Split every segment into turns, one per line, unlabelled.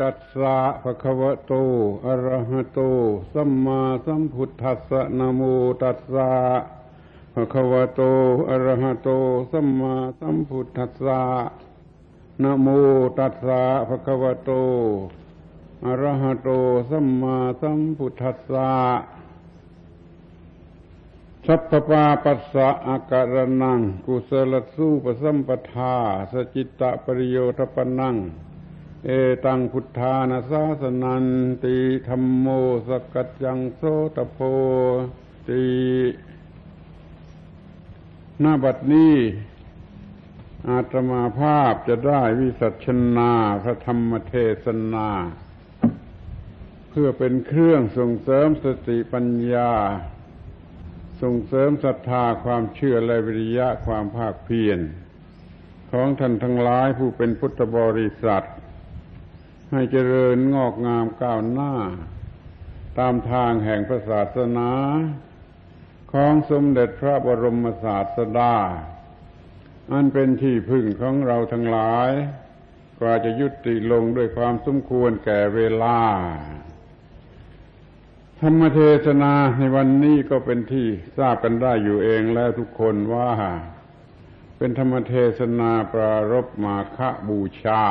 ตัสสะภะคะวะโต อะระหะโต สัมมาสัมพุทธัสสะนะโมตัสสะภะคะวะโต อะระหะโต สัมมาสัมพุทธัสสะนะโมตัสสะภะคะวะโต อะระหะโต สัมมาสัมพุทธัสสะสัพพปาปัสสะอาการนัง กุศลสู้ปสัมปทา สจิตตปริโยทปนัง เอตังพุทธานาสาสนันติธรรมโมสกัจจังโสตโพติหน้าบัดนี้ อาตมาภาพจะได้วิสัชนาพระธรรมเทศนา เพื่อเป็นเครื่องส่งเสริมสติปัญญา ส่งเสริมศรัทธาความเชื่อและวิริยะความภาคเพียรของท่านทั้งหลายผู้เป็นพุทธบริษัท ให้เจริญงอกงามก้าวหน้า ตามทางแห่งพระศาสนา ของสมเด็จพระบรมศาสดา อันเป็นที่พึ่งของเราทั้งหลาย กว่าจะยุติลงด้วยความสมควรแก่เวลา ธรรมเทศนาในวันนี้ก็เป็นที่ทราบกันได้อยู่เองแล้วทุกคนว่าเป็นธรรมเทศนาปรารบมาฆบูชา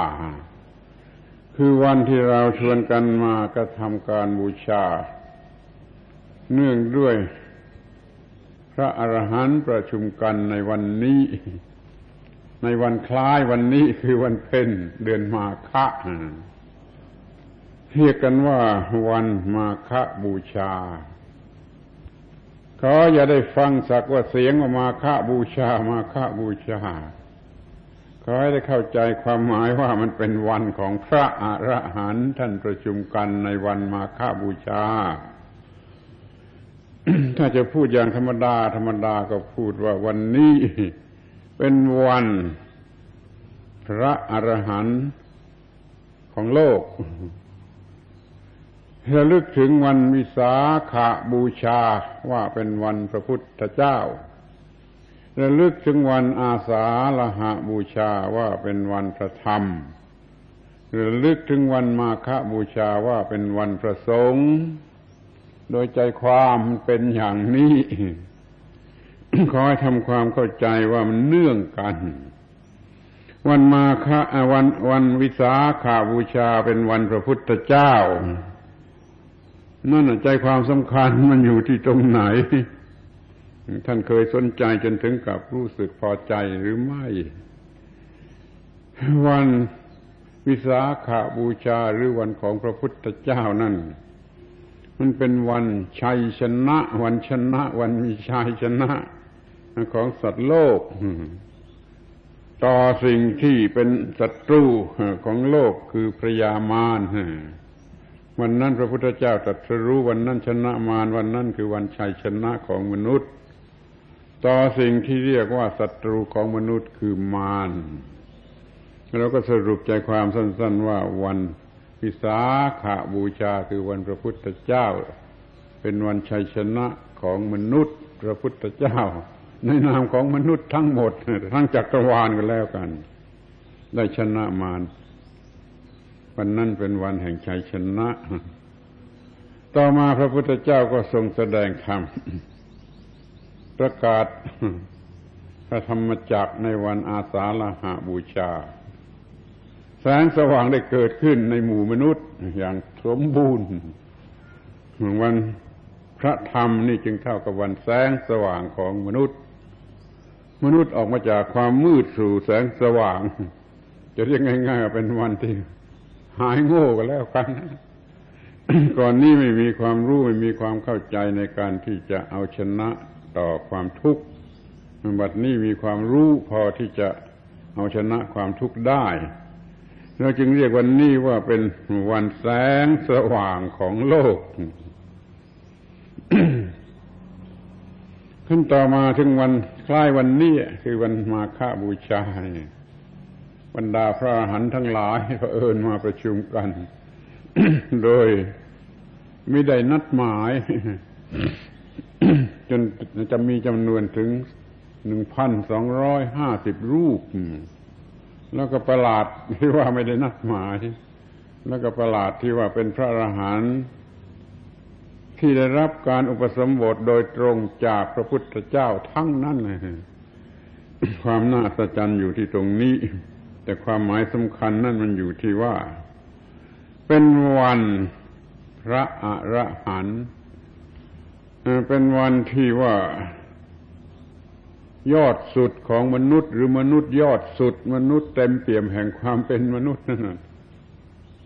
คือวันที่เราชวนกันมากระทำการบูชา เนื่องด้วยพระอรหันต์ประชุมกันในวันนี้ ในวันคล้ายวันนี้คือวันเพ็ญเดือนมาฆะเรียกกันว่าวันมาฆบูชาขออย่าได้ฟังสักว่าเสียงว่ามาฆบูชา มาฆบูชา ขอให้ได้เข้าใจความหมายว่ามันเป็นวันของพระอรหันต์ท่านประชุมกันในวันมาฆบูชา ถ้าจะพูดอย่างธรรมดา ธรรมดาก็พูดว่าวันนี้เป็นวันพระอรหันต์ของโลกระลึกถึงวันวิสาขาบูชาว่าเป็นวันพระพุทธเจ้า ระลึกถึงวันอาสาฬหะบูชาว่าเป็นวันพระธรรมระลึกถึงวันมาฆบูชาว่าเป็นวันพระสงฆ์โดยใจความเป็นอย่างนี้ ขอให้ทำความเข้าใจว่ามันเนื่องกัน วันมาฆวันวันวิสาขาบูชาเป็นวันพระพุทธเจ้า นั่นใจความสำคัญมันอยู่ที่ตรงไหน ท่านเคยสนใจจนถึงกับรู้สึกพอใจหรือไม่ วันวิสาขาบูชาหรือวันของพระพุทธเจ้านั่น มันเป็นวันชัยชนะ วันชนะ วันมีชัยชนะของสัตว์โลก ต่อสิ่งที่เป็นศัตรูของโลกคือพระยามารวันนั้นพระพุทธเจ้าตรัสรู้วันนั้นชนะมารวันนั้นคือวันชัยชนะของมนุษย์ ต่อสิ่งที่เรียกว่าศัตรูของมนุษย์คือมารเราก็สรุปใจความสั้น ๆ ว่าวันพิสาขาบูชาคือวันพระพุทธเจ้า เป็นวันชัยชนะของมนุษย์ พระพุทธเจ้า ในนามของมนุษย์ทั้งหมด ทั้งจักรวาลกันแล้วกัน ได้ชนะมารวันนั้นเป็นวันแห่งชัยชนะ ต่อมาพระพุทธเจ้าก็ทรงแสดงธรรม ประกาศพระธรรมจักรในวันอาสาฬหาบูชา แสงสว่างได้เกิดขึ้นในหมู่มนุษย์อย่างสมบูรณ์วันพระธรรมนี่จึงเท่ากับวันแสงสว่างของมนุษย์ มนุษย์ออกมาจากความมืดสู่แสงสว่าง จะเรียกง่ายๆเป็นวันที่หายโง่กันแล้วกัน ก่อนนี้ไม่มีความรู้ไม่มีความเข้าใจในการที่จะเอาชนะ ต่อความทุกข์บัดนี้มีความรู้พอที่จะเอาชนะความทุกข์ได้เราจึงเรียกวันนี้ว่าเป็นวันแสงสว่างของโลก ขึ้นต่อมาถึงวันคล้ายวันนี้คือวันมาฆบูชายบรรดาพระอรหันต์ทั้งหลายเอิญมาประชุมกัน โดยไม่ได้นัดหมาย จนจะมีจำนวนถึงหนึ่งพันสองร้อยห้าสิบรูป แล้วก็ประหลาดที่ว่าไม่ได้นัดหมาย แล้วก็ประหลาดที่ว่าเป็นพระอรหันต์ที่ได้รับการอุปสมบทโดยตรงจากพระพุทธเจ้าทั้งนั้นความน่าสะใจอยู่ที่ตรงนี้ แต่ความหมายสำคัญนั่นมันอยู่ที่ว่า เป็นวันพระอรหันต์ เป็นวันที่ว่ายอดสุดของมนุษย์ หรือมนุษย์ยอดสุด มนุษย์เต็มเปี่ยมแห่งความเป็นมนุษย์นั่น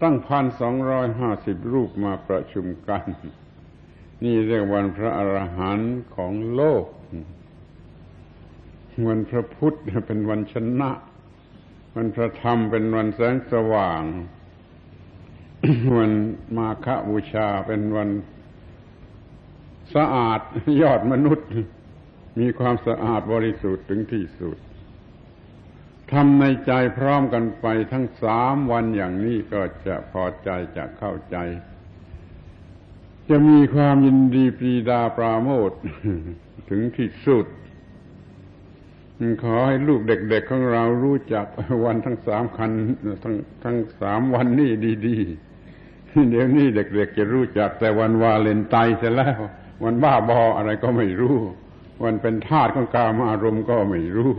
ตั้งพันสองร้อยห้าสิบรูปมาประชุมกัน นี่เรียกวันพระอรหันต์ของโลก วันพระพุทธเป็นวันชนะ วันพระธรรมเป็นวันแสงสว่าง วันมาฆบูชาเป็นวัน สะอาดยอดมนุษย์ มีความสะอาดบริสุทธิ์ถึงที่สุดทำในใจพร้อมกันไปทั้งสามวันอย่างนี้ก็จะพอใจจะเข้าใจ จะมีความยินดีปรีดาปราโมทถึงที่สุด ขอให้ลูกเด็กๆของเรารู้จักวันทั้งสามคันทั้งทั้งสามวันนี้ดี ๆ เดี๋ยวนี้เด็กๆจะรู้จักแต่วันวาเลนไตน์เสร็จแล้ว วันบ้าบออะไรก็ไม่รู้ วันเป็นทาสของกามอารมณ์ก็ไม่รู้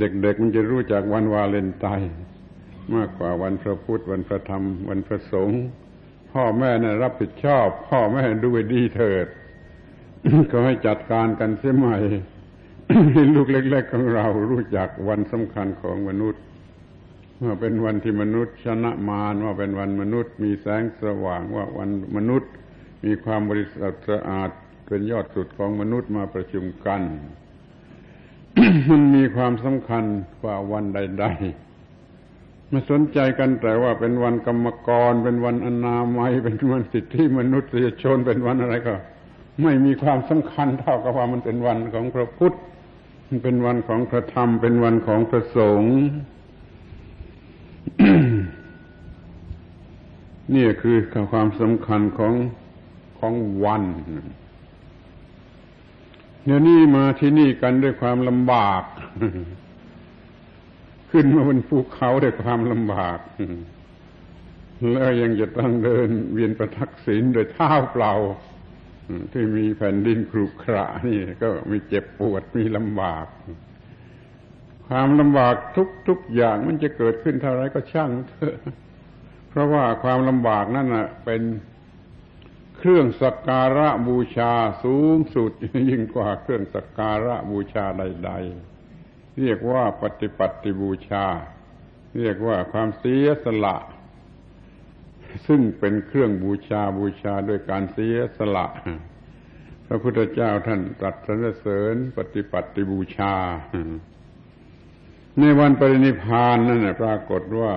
เด็กๆมันจะรู้จักวันวาเลนไตน์มากกว่าวันพระพุทธวันพระธรรม วันพระสงฆ์พ่อแม่นะ่ะรับผิดชอบ พ่อแม่ดูดีเถิด ก็ให้จัดการกันเสียใหม่ให้ลูกเล็ก ๆ ของเรารู้จักวันสำคัญของมนุษย์ว่าเป็นวันที่มนุษย์ชนะมารว่าเป็นวันมนุษย์มีแสงสว่างว่าวันมนุษย์ มีความบริสุทธิ์สะอาดเป็นยอดสุดของมนุษย์มาประชุมกัน มันมีความสำคัญกว่าวันใด ๆ มาสนใจกันแต่ว่าเป็นวันกรรมกร เป็นวันอนามัย เป็นวันสิทธิมนุษยชนเป็นวันอะไรก็ ไม่มีความสำคัญเท่ากับว่ามันเป็นวันของพระพุทธมันเป็นวันของพระธรรม เป็นวันของพระสงฆ์นี่คือความสำคัญของ ของวัน เดี๋ยวนี้มาที่นี่กันด้วยความลำบาก ขึ้นมาบนภูเขาด้วยความลำบาก แล้วยังจะต้องเดิน เวียนประทักษิณโดยเท้าเปล่าที่มีแผ่นดินครุขระนี่ ก็มีเจ็บปวดมีลำบาก ความลำบากทุกทุกอย่างมันจะเกิดขึ้นเท่าไรก็ช่างเถอะเพราะว่าความลำบากนั่นเป็น เครื่องสักการะบูชาสูงสุดยิ่งกว่าเครื่องสักการะบูชาใด ๆ เรียกว่าปฏิปัติบูชา เรียกว่าความเสียสละ ซึ่งเป็นเครื่องบูชาบูชาด้วยการเสียสละ พระพุทธเจ้าท่านตรัสสรรเสริญปฏิปัติบูชา ในวันปรินิพานนั่นปรากฏว่า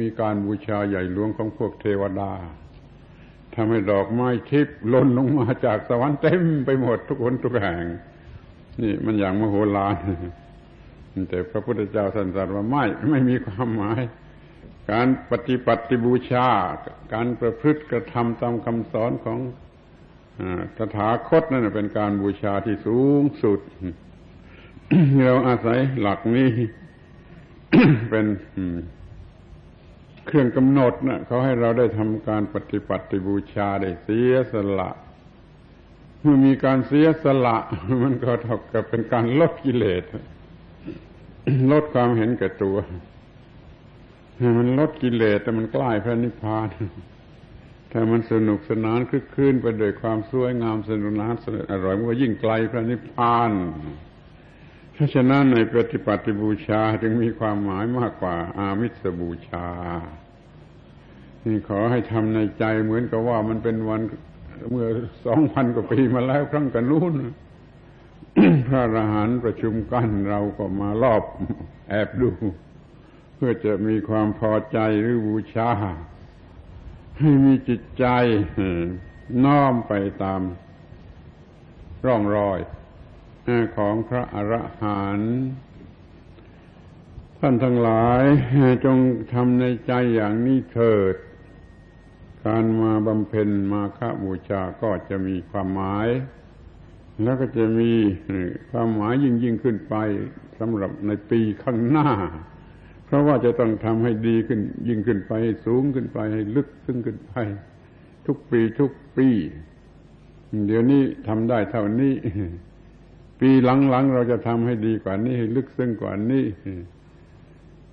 มีการบูชาใหญ่หลวงของพวกเทวดา ทำให้ดอกไม้ทิพย์ล่นลงมาจากสวรรค์เต็มไปหมดทุกคนทุกแห่ง นี่มันอย่างมโหฬารแต่พระพุทธเจ้าสันสัตว่าไม่ไม่มีความหมาย การปฏิปัติบูชา การประพฤติกระทำตามคำสอนของตถาคตนั่นเป็นการบูชาที่สูงสุด เราอาศัยหลักนี้เป็น เครื่องกำหนดนะเขาให้เราได้ทำการปฏิปัติบูชาได้เสียสละเมื่อมีการเสียสละ มันก็เท่ากับเป็นการลดกิเลสลดความเห็นแก่ตัว มันลดกิเลสแต่มันใกล้พระนิพพานถ้ามันสนุกสนานคึกคืนไปด้วยความสวยงามสนุกสนานอร่อยมันก็ยิ่งไกลพระนิพพาน เพราะฉะนั้นในปฏิปัติบูชาจึงมีความหมายมากกว่า อามิสบูชา นี่ขอให้ทำในใจเหมือนกับว่ามันเป็นวันเมื่อสองพันกว่าปีมาแล้วครั้งกันนู้นพระอรหันต์ประชุมกันเราก็มารอบแอบดู เพื่อจะมีความพอใจหรือบูชา ให้มีจิตใจน้อมไปตามร่องรอย ของพระอรหันต์ท่านทั้งหลายจงทำในใจอย่างนี้เถิด การมาบำเพ็ญมาฆบูชาก็จะมีความหมาย แล้วก็จะมีความหมายยิ่งยิ่งขึ้นไปสำหรับในปีข้างหน้า เพราะว่าจะต้องทำให้ดีขึ้น ยิ่งขึ้นไปสูงขึ้นไปให้ลึกซึ้งขึ้นไป ทุกปีทุกปี เดี๋ยวนี้ทำได้เท่านี้ ปีหลังๆเราจะทำให้ดีกว่านี้ให้ลึกซึ้งกว่านี้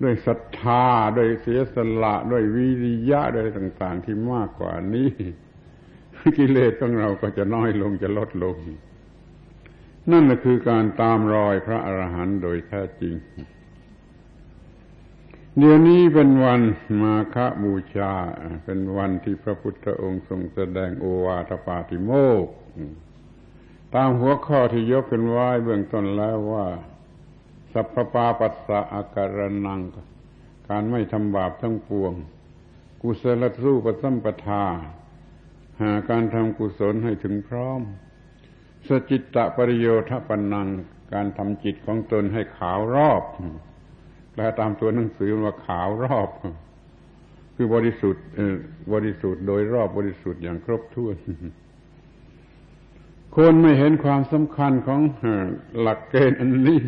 ด้วยศรัทธาด้วยเสียสละด้วยวิริยะด้วยต่าง ๆ ที่มากกว่านี้ กิเลสของเราก็จะน้อยลงจะลดลง นั่นคือการตามรอยพระอรหันต์โดยแท้จริง เดี๋ยวนี้เป็นวันมาฆบูชา เป็นวันที่พระพุทธองค์ทรงแสดงโอวาทปาติโมก ตามหัวข้อที่ยกขึ้นไว้เบื้องต้นแล้วว่า สัพพปาปัสสะอาการนัง การไม่ทำบาปทั้งปวง กุศลสู้ปสัมปทา หาการทำกุศลให้ถึงพร้อม สจิตตะปริโยทปันนัง การทำจิตของตนให้ขาวรอบแปลตามตัวหนังสือว่าขาวรอบ คือบริสุทธิ์บริสุทธิ์โดยรอบบริสุทธิ์อย่างครบถ้วน คนไม่เห็นความสำคัญของหลักเกณฑ์อันนี้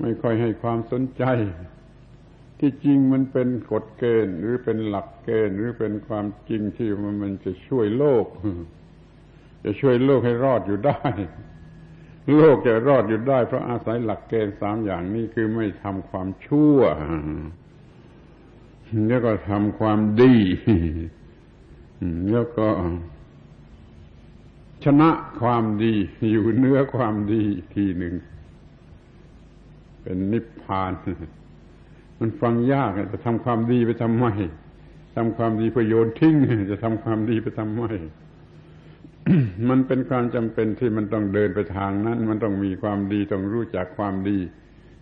ไม่ค่อยให้ความสนใจ ที่จริงมันเป็นกฎเกณฑ์ หรือเป็นหลักเกณฑ์ หรือเป็นความจริงที่มันจะช่วยโลก จะช่วยโลกให้รอดอยู่ได้ โลกจะรอดอยู่ได้ เพราะอาศัยหลักเกณฑ์สามอย่างนี้คือไม่ทำความชั่วแล้วก็ทำความดีแล้วก็ ชนะความดีอยู่เนื้อความดีทีหนึ่ง เป็นนิพพาน มันฟังยากจะทำความดีไปทำไมทำความดีเพื่อโยนทิ้ง จะทำความดีไปทำไมมันเป็นความจำเป็นที่มันต้องเดินไปทางนั้น มันต้องมีความดีต้องรู้จักความดี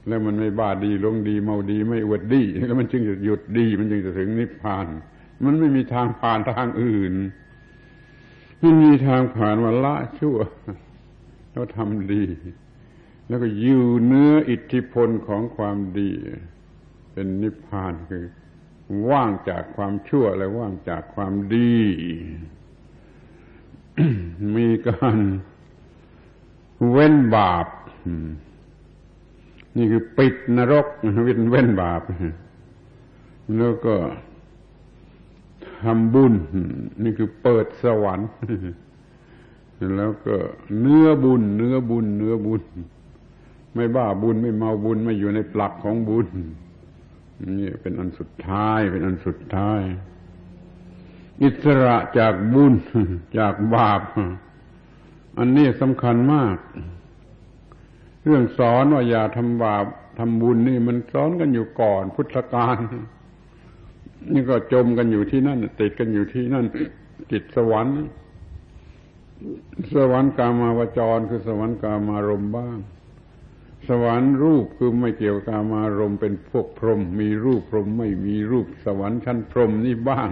แล้วมันไม่บ้าดีลงดีเมาดี ไม่อวดดี แล้วมันจึงจะหยุดดี มันจึงจะถึงนิพพาน มันไม่มีทางผ่านทางอื่น ไม่มีทางผ่านว่าละชั่ว แล้วทำดี แล้วก็อยู่เนื้ออิทธิพลของความดี เป็นนิพพานคือ ว่างจากความชั่วและว่างจากความดี มีการเว้นบาป นี่คือปิดนรกเว้นเว้นบาป แล้วก็ ทำบุญ นี่คือเปิดสวรรค์ แล้วก็เนื้อบุญ เนื้อบุญ เนื้อบุญ ไม่บ้าบุญไม่เมาบุญไม่อยู่ในปลักของบุญนี่เป็นอันสุดท้าย เป็นอันสุดท้าย อิสระจากบุญจากบาป อันนี้สำคัญมาก เรื่องสอนว่าอย่าทำบาปทำบุญนี่มันสอนกันอยู่ก่อนพุทธกาล นี่ก็จมกันอยู่ที่นั่น ติดกันอยู่ที่นั่น ติดสวรรค์ สวรรค์กามาวจร คือสวรรค์กามารมบ้าง สวรรค์รูปคือไม่เกี่ยวกามารมเป็นพวกพรหมมีรูปพรหมไม่มีรูปสวรรค์ชั้นพรหมนี่บ้าง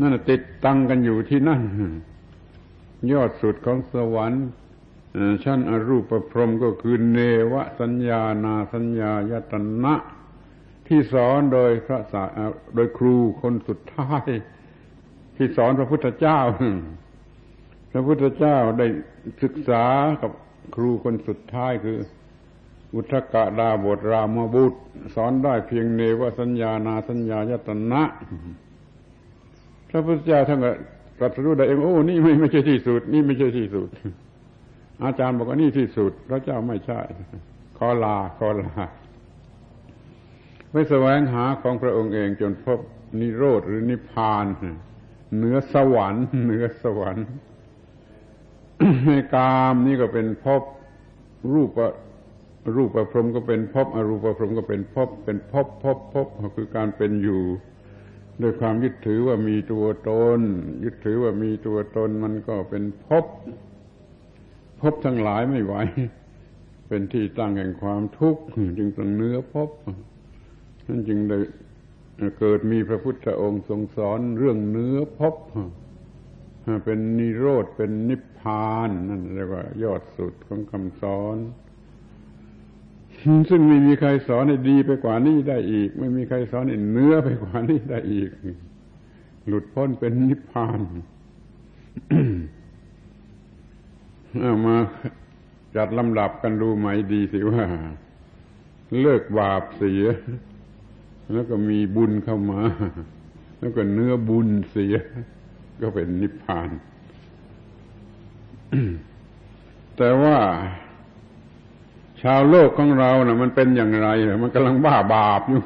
นั่นติดตั้งกันอยู่ที่นั่น ยอดสุดของสวรรค์ชั้นอรูปพรหมก็คือเนวสัญญานาสัญญายตนะ ที่สอนโดยพระสาโดยครูคนสุดท้าย ที่สอนพระพุทธเจ้า พระพุทธเจ้าได้ศึกษากับครูคนสุดท้ายคือ อุทกดาบทรามบุตร สอนได้เพียงเนวสัญญานาสัญญายตนะ พระพุทธเจ้าท่านก็ตรัสรู้ได้เองโอ้นี่ไม่ไม่ใช่ที่สุด นี่ไม่ใช่ที่สุด อาจารย์บอกว่านี่ที่สุด พระเจ้าไม่ใช่ ขอลาขอลา ไปแสวงหาของพระองค์เองจนพบนิโรธหรือนิพพานเหนือสวรรค์เหนือสวรรค์ในกามนี่ก็เป็นพบรูปรูปประพรมก็เป็นพบอรูปประพรมก็เป็นพบเป็นพบพบพบคือการเป็นอยู่ด้วยความยึดถือว่ามีตัวตน ยึดถือว่ามีตัวตนมันก็เป็นพบพบทั้งหลายไม่ไหว เป็นที่ตั้งแห่งความทุกข์จึงต้องเนื้อพบ นั่นจึงได้เกิดมีพระพุทธองค์ทรงสอนเรื่องเนื้อพบเป็นนิโรธเป็นนิพพานนั่นเรียกว่า ยอดสุดของคำสอน ซึ่งไม่มีใครสอนให้ดีไปกว่านี้ได้อีก ไม่มีใครสอนให้เนื้อไปกว่านี้ได้อีก หลุดพ้นเป็นนิพพานเอามาจัดลำดับกันดูไหมดีสิว่า เลิกบาปเสีย แล้วก็มีบุญเข้ามา แล้วก็เนื้อบุญเสีย ก็เป็นนิพพาน แต่ว่า ชาวโลกของเรานะ่ะ มันเป็นอย่างไรมันกำลังบ้าบาปอยู่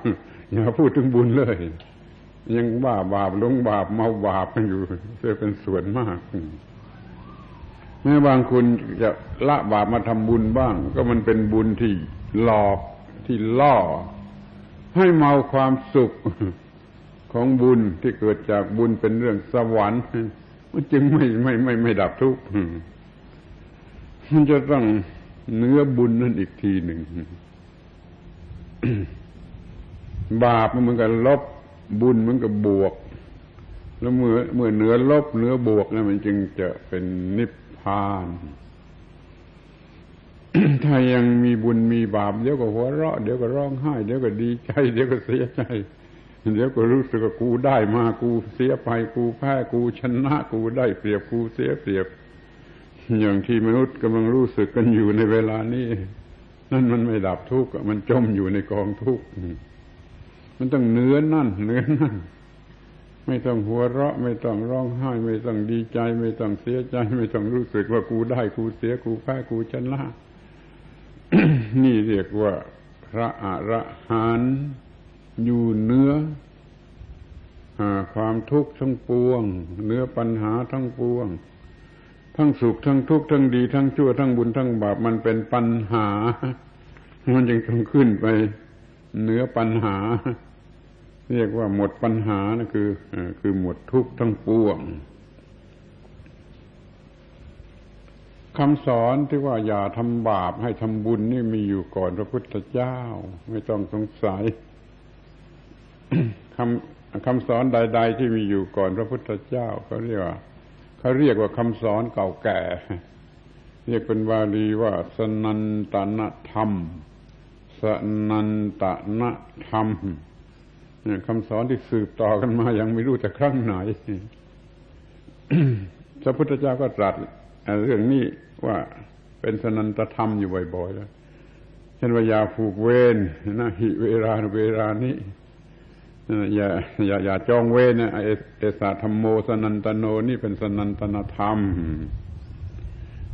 อย่าพูดถึงบุญเลย ยังบ้าบาปลงบาปเมาบาปกันอยู่เสียเป็นส่วนมากแม้บางคนจะละบาปมาทำบุญบ้าง ก็มันเป็นบุญที่หลอกที่ล่อ ให้เมาความสุขของบุญที่เกิดจากบุญเป็นเรื่องสวรรค์มันจึงไม่ไม่ไม่ไม่ดับทุกข์มันจะต้องเนื้อบุญนั่นอีกทีหนึ่ง บาปมันเหมือนกับลบ บุญเหมือนกับบวก แล้วเมื่อเมื่อเนื้อลบเนื้อบวกนี่มันจึงจะเป็นนิพพาน ถ้ายังมีบุญมีบาปเดี๋ยวก็หัวเราะเดี๋ยวก็ร้องไห้ เดี๋ยวก็ดีใจ เดี๋ยวก็เสียใจ เดี๋ยวก็รู้สึกว่ากูได้มากูเสียไปกูแพ้กูชนะกูได้เปรียบกูเสียเปรียบ อย่างที่มนุษย์กำลังรู้สึกกันอยู่ในเวลานี้นั่นมันไม่ดับทุกข์มันจมอยู่ในกองทุกข์มันต้องเนื้อนั่นเนื้อนั่นไม่ต้องหัวเราะ ไม่ต้องร้องไห้ ไม่ต้องดีใจ ไม่ต้องเสียใจ ไม่ต้องรู้สึกว่ากูได้กูเสียกูแพ้กูชนะ นี่เรียกว่า พระอระหันต์อยู่เนื้อความทุกข์ทั้งปวง เนื้อปัญหาทั้งปวง ทั้งสุขทั้งทุกข์ทั้งดีทั้งชั่วทั้งบุญทั้งบาปมันเป็นปัญหา มันจึงต้องขึ้นไปเนื้อปัญหา เรียกว่าหมดปัญหานะคือคือหมดทุกข์ทั้งปวง คำสอนที่ว่าอย่าทำบาปให้ทำบุญนี่มีอยู่ก่อนพระพุทธเจ้า ไม่ต้องสงสัยคำคำสอนใด ๆ ที่มีอยู่ก่อนพระพุทธเจ้าเขาเรียกว่าเขาเรียกว่าคำสอนเก่าแก่ เรียกเป็นวาลีว่า สนันตนธรรม สนันตนธรรมเนี่ยคำสอนที่สืบต่อกันมายังไม่รู้แต่ครั้งไหนพระพุทธเจ้าก็ตรัส เรื่องนี้ว่าเป็นสนันตธรรมอยู่บ่อยๆแล้วเช่นว่ายาผูกเวรนะหิเวราเวรานี้อย่าอย่าอย่าจองเวรนะเอสาธรรมโมสนันตโนนี่เป็นสนันตนธรรม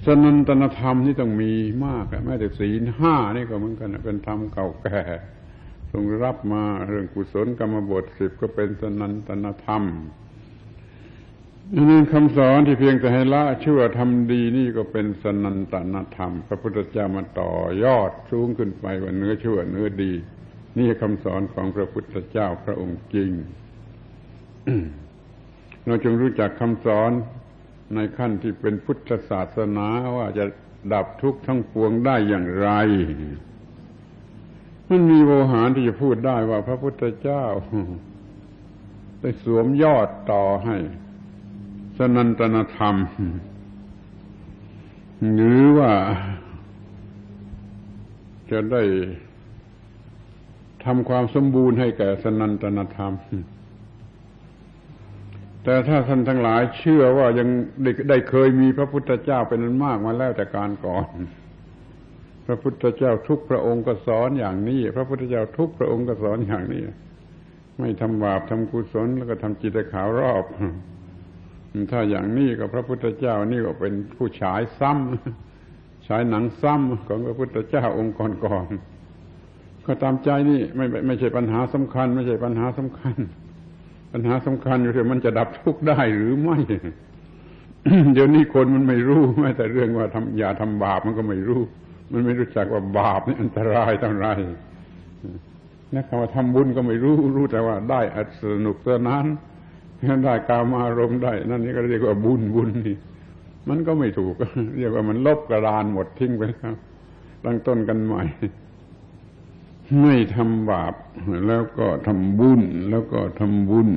สนันตนธรรมนี่ต้องมีมากแม้แต่ศีลห้านี่ก็เหมือนกันเป็นธรรมเก่าแก่ทรงรับมาเรื่องกุศลกรรมบทสิบก็เป็นสนันตนธรรม นี่คำสอนที่เพียงแต่ให้ละชั่วทำดีนี่ก็เป็นสนันตนธรรม พระพุทธเจ้ามาต่อยอดสูงขึ้นไปว่าเนื้อชั่วเนื้อดี นี่คำสอนของพระพุทธเจ้าพระองค์จริง เราจงรู้จักคำสอนในขั้นที่เป็นพุทธศาสนาว่าจะดับทุกข์ทั้งปวงได้อย่างไร มันมีโวหารที่จะพูดได้ว่าพระพุทธเจ้า ได้สวมยอดต่อให้ สนันตนธรรม หรือว่าจะได้ทำความสมบูรณ์ให้แก่สนันตนธรรม แต่ถ้าท่านทั้งหลายเชื่อว่ายังได้ได้เคยมีพระพุทธเจ้าเป็นนั้นมากมาแล้วแต่การก่อน พระพุทธเจ้าทุกพระองค์ก็สอนอย่างนี้ พระพุทธเจ้าทุกพระองค์ก็สอนอย่างนี้ ไม่ทำบาปทำกุศลแล้วก็ทำจิตขาวรอบ ถ้าอย่างนี้ก็พระพุทธเจ้านี่ก็เป็นผู้ฉายซ้ำฉายหนังซ้ำของพระพุทธเจ้าองค์ก่อนๆก็ตามใจนี่ไม่ไม่ใช่ปัญหาสำคัญ ไม่ใช่ปัญหาสำคัญ ปัญหาสำคัญอยู่ที่มันจะดับทุกข์ได้หรือไม่เดี๋ยวนี้คนมันไม่รู้แม้แต่เรื่องว่าทำอย่าทำบาปมันก็ไม่รู้ มันไม่รู้จักว่าบาปนี่อันตรายเท่าไรนะคำว่าทำบุญก็ไม่รู้รู้แต่ว่าได้อัสนุกสนาน ได้กามอารมณ์ได้ นั่นนี่ก็เรียกว่าบุญบุญนี่ มันก็ไม่ถูก เรียกว่ามันลบกระดานหมดทิ้งไปแล้วตั้งต้นกันใหม่ ไม่ทำบาปแล้วก็ทำบุญแล้วก็ทำบุญ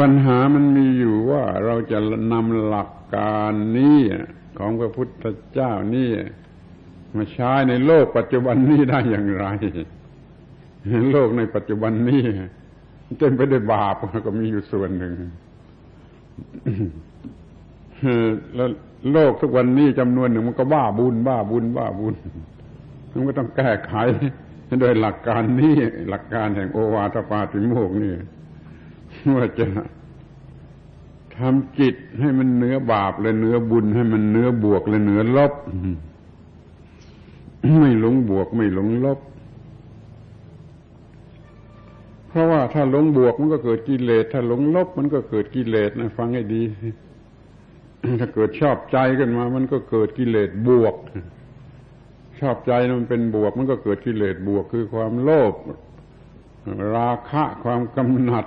ปัญหามันมีอยู่ว่าเราจะนำหลักการนี้ของพระพุทธเจ้านี่มาใช้ในโลกปัจจุบันนี้ได้อย่างไร โลกในปัจจุบันนี้ เต็มไปด้วยบาปก็มีอยู่ส่วนหนึ่งแล้วโลกทุกวันนี้จำนวนหนึ่งมันก็บ้าบุญ บ้าบุญ บ้าบุญมันก็ต้องแก้ไขโดยหลักการนี้หลักการแห่งโอวาทปาติโมกนี่ว่าจะทำจิตให้มันเนื้อบาปและเนื้อบุญ ให้มันเนื้อบวกและเนื้อลบ ไม่หลงบวกไม่หลงลบ ราะว่าถ้าหลงบวกมันก็เกิดกิเลส ถ้าหลงลบมันก็เกิดกิเลสนะฟังให้ดี ถ้าเกิดชอบใจกันมา มันก็เกิดกิเลสบวก ชอบใจมันเป็นบวก มันก็เกิดกิเลสบวกคือความโลภราคะความกำหนัด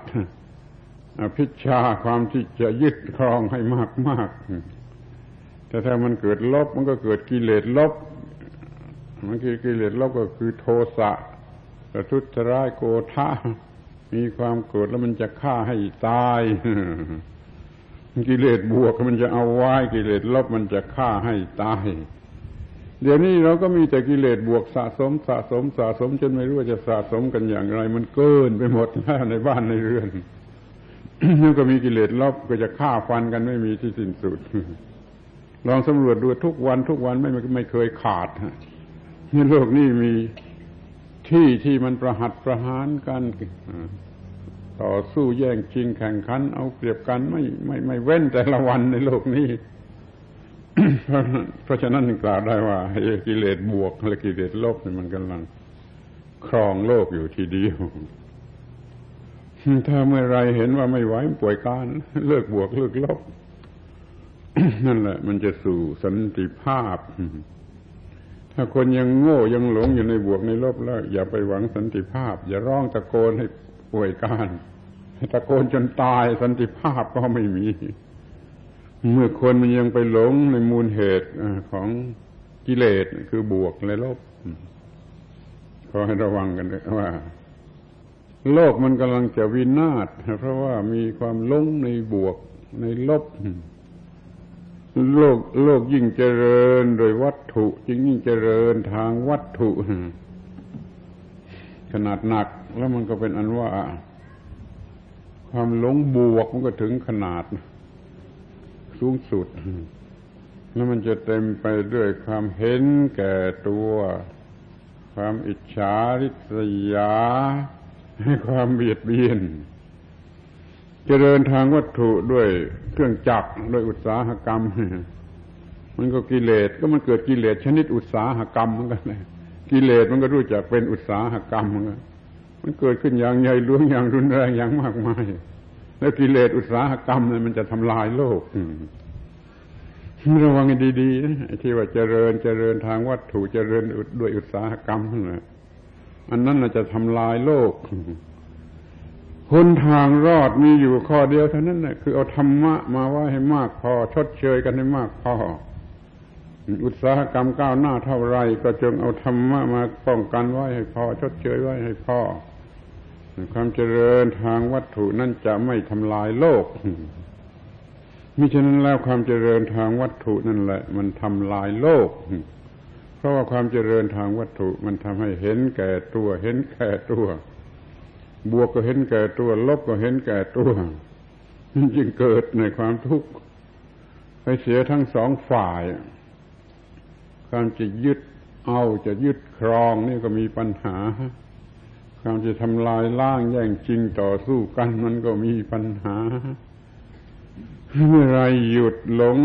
อภิชาความที่จะยึดครองให้มากมากแต่ถ้ามันเกิดลบมันก็เกิดกิเลสลบ มันคือกิเลสลบก็คือโทสะระทุษร้ายโกธา มีความโกรธแล้วมันจะฆ่าให้ตายกิเลสบวกมันจะเอาไว้กิเลสลบมันจะฆ่าให้ตาย เดี๋ยวนี้เราก็มีแต่กิเลสบวกสะสมสะสมสะสมจนไม่รู้ว่าจะสะสมกันอย่างไร มันเกินไปหมดแล้วในบ้านในเรือนนี่ก็มีกิเลสลบก็จะฆ่าฟันกันไม่มีที่สิ้นสุด ลองสำรวจดูทุกวันทุกวันไม่ไม่เคยขาดในโลกนี้มี ที่ที่มันประหัตประหารกัน ต่อสู้แย่งชิงแข่งขัน เอาเปรียบกันไม่ไม่ไม่เว้นแต่ละวันในโลกนี้ เพราะฉะนั้นกล่าวได้ว่ากิเลสบวกและกิเลสลบมันกำลังครองโลกอยู่ทีเดียวถ้าเมื่อไรเห็นว่าไม่ไหวป่วยการ เลิกบวกเลิกลบ นั่นแหละ มันจะสู่สันติภาพ ถ้าคนยังโง่ยังหลงอยู่ในบวกในลบแล้ว อย่าไปหวังสันติภาพ อย่าร้องตะโกนให้ป่วยการตะโกนจนตายสันติภาพก็ไม่มี เมื่อคนมันยังไปหลงในมูลเหตุของกิเลสคือบวกและลบขอให้ระวังกันด้ว่า โลกมันกำลังจะวินาศเพราะว่ามีความลงในบวกในลบ โลกโลกยิ่งเจริญโดยวัตถุยิ่งยิ่งเจริญทางวัตถุ ขนาดหนักแล้วมันก็เป็นอันว่า ความหลงบวกมันก็ถึงขนาด สูงสุด แล้วมันจะเต็มไปด้วยความเห็นแก่ตัว ความอิจฉาริษยา ความเบียดเบียน เจริญทางวัตถุด้วยเครื่องจักรด้วยอุตสาหกรรม มันก็กิเลสก็มันเกิดกิเลสชนิดอุตสาหกรรมเหมือนกันเลยกิเลสมันก็รู้จักเป็นอุตสาหกรรมเหมือนกันมันเกิดขึ้นอย่างใหญ่หลวงอย่างรุนแรงอย่างมากมาย แล้วกิเลสอุตสาหกรรมเนี่ยมันจะทำลายโลกระวังดีๆนะที่ว่าเจริญเจริญทางวัตถุเจริญด้วยอุตสาหกรรมนั่นแหละอันนั้นจะทำลายโลก หนทางรอดมีอยู่ข้อเดียวเท่านั้นนะคือเอาธรรมะมาไว้ให้มากพอ ชดเชยกันให้มากพอ อุตสาหกรรมก้าวหน้าเท่าไรก็จงเอาธรรมะมาป้องกันไว้ให้พอ ชดเชยไว้ให้พอความเจริญทางวัตถุนั่นจะไม่ทำลายโลกมิฉะนั้นแล้วความเจริญทางวัตถุนั่นแหละ มันทำลายโลก เพราะว่าความเจริญทางวัตถุมันทำให้เห็นแก่ตัว เห็นแก่ตัว บวกก็เห็นแก่ตัว ลบก็เห็นแก่ตัวมันจึงเกิดในความทุกข์ไปเสียทั้งสองฝ่ายความจะยึดเอาจะยึดครองนี่ก็มีปัญหา ความจะทำลายล่างแย่งจริงต่อสู้กันมันก็มีปัญหาเมื่อไรหยุดหลง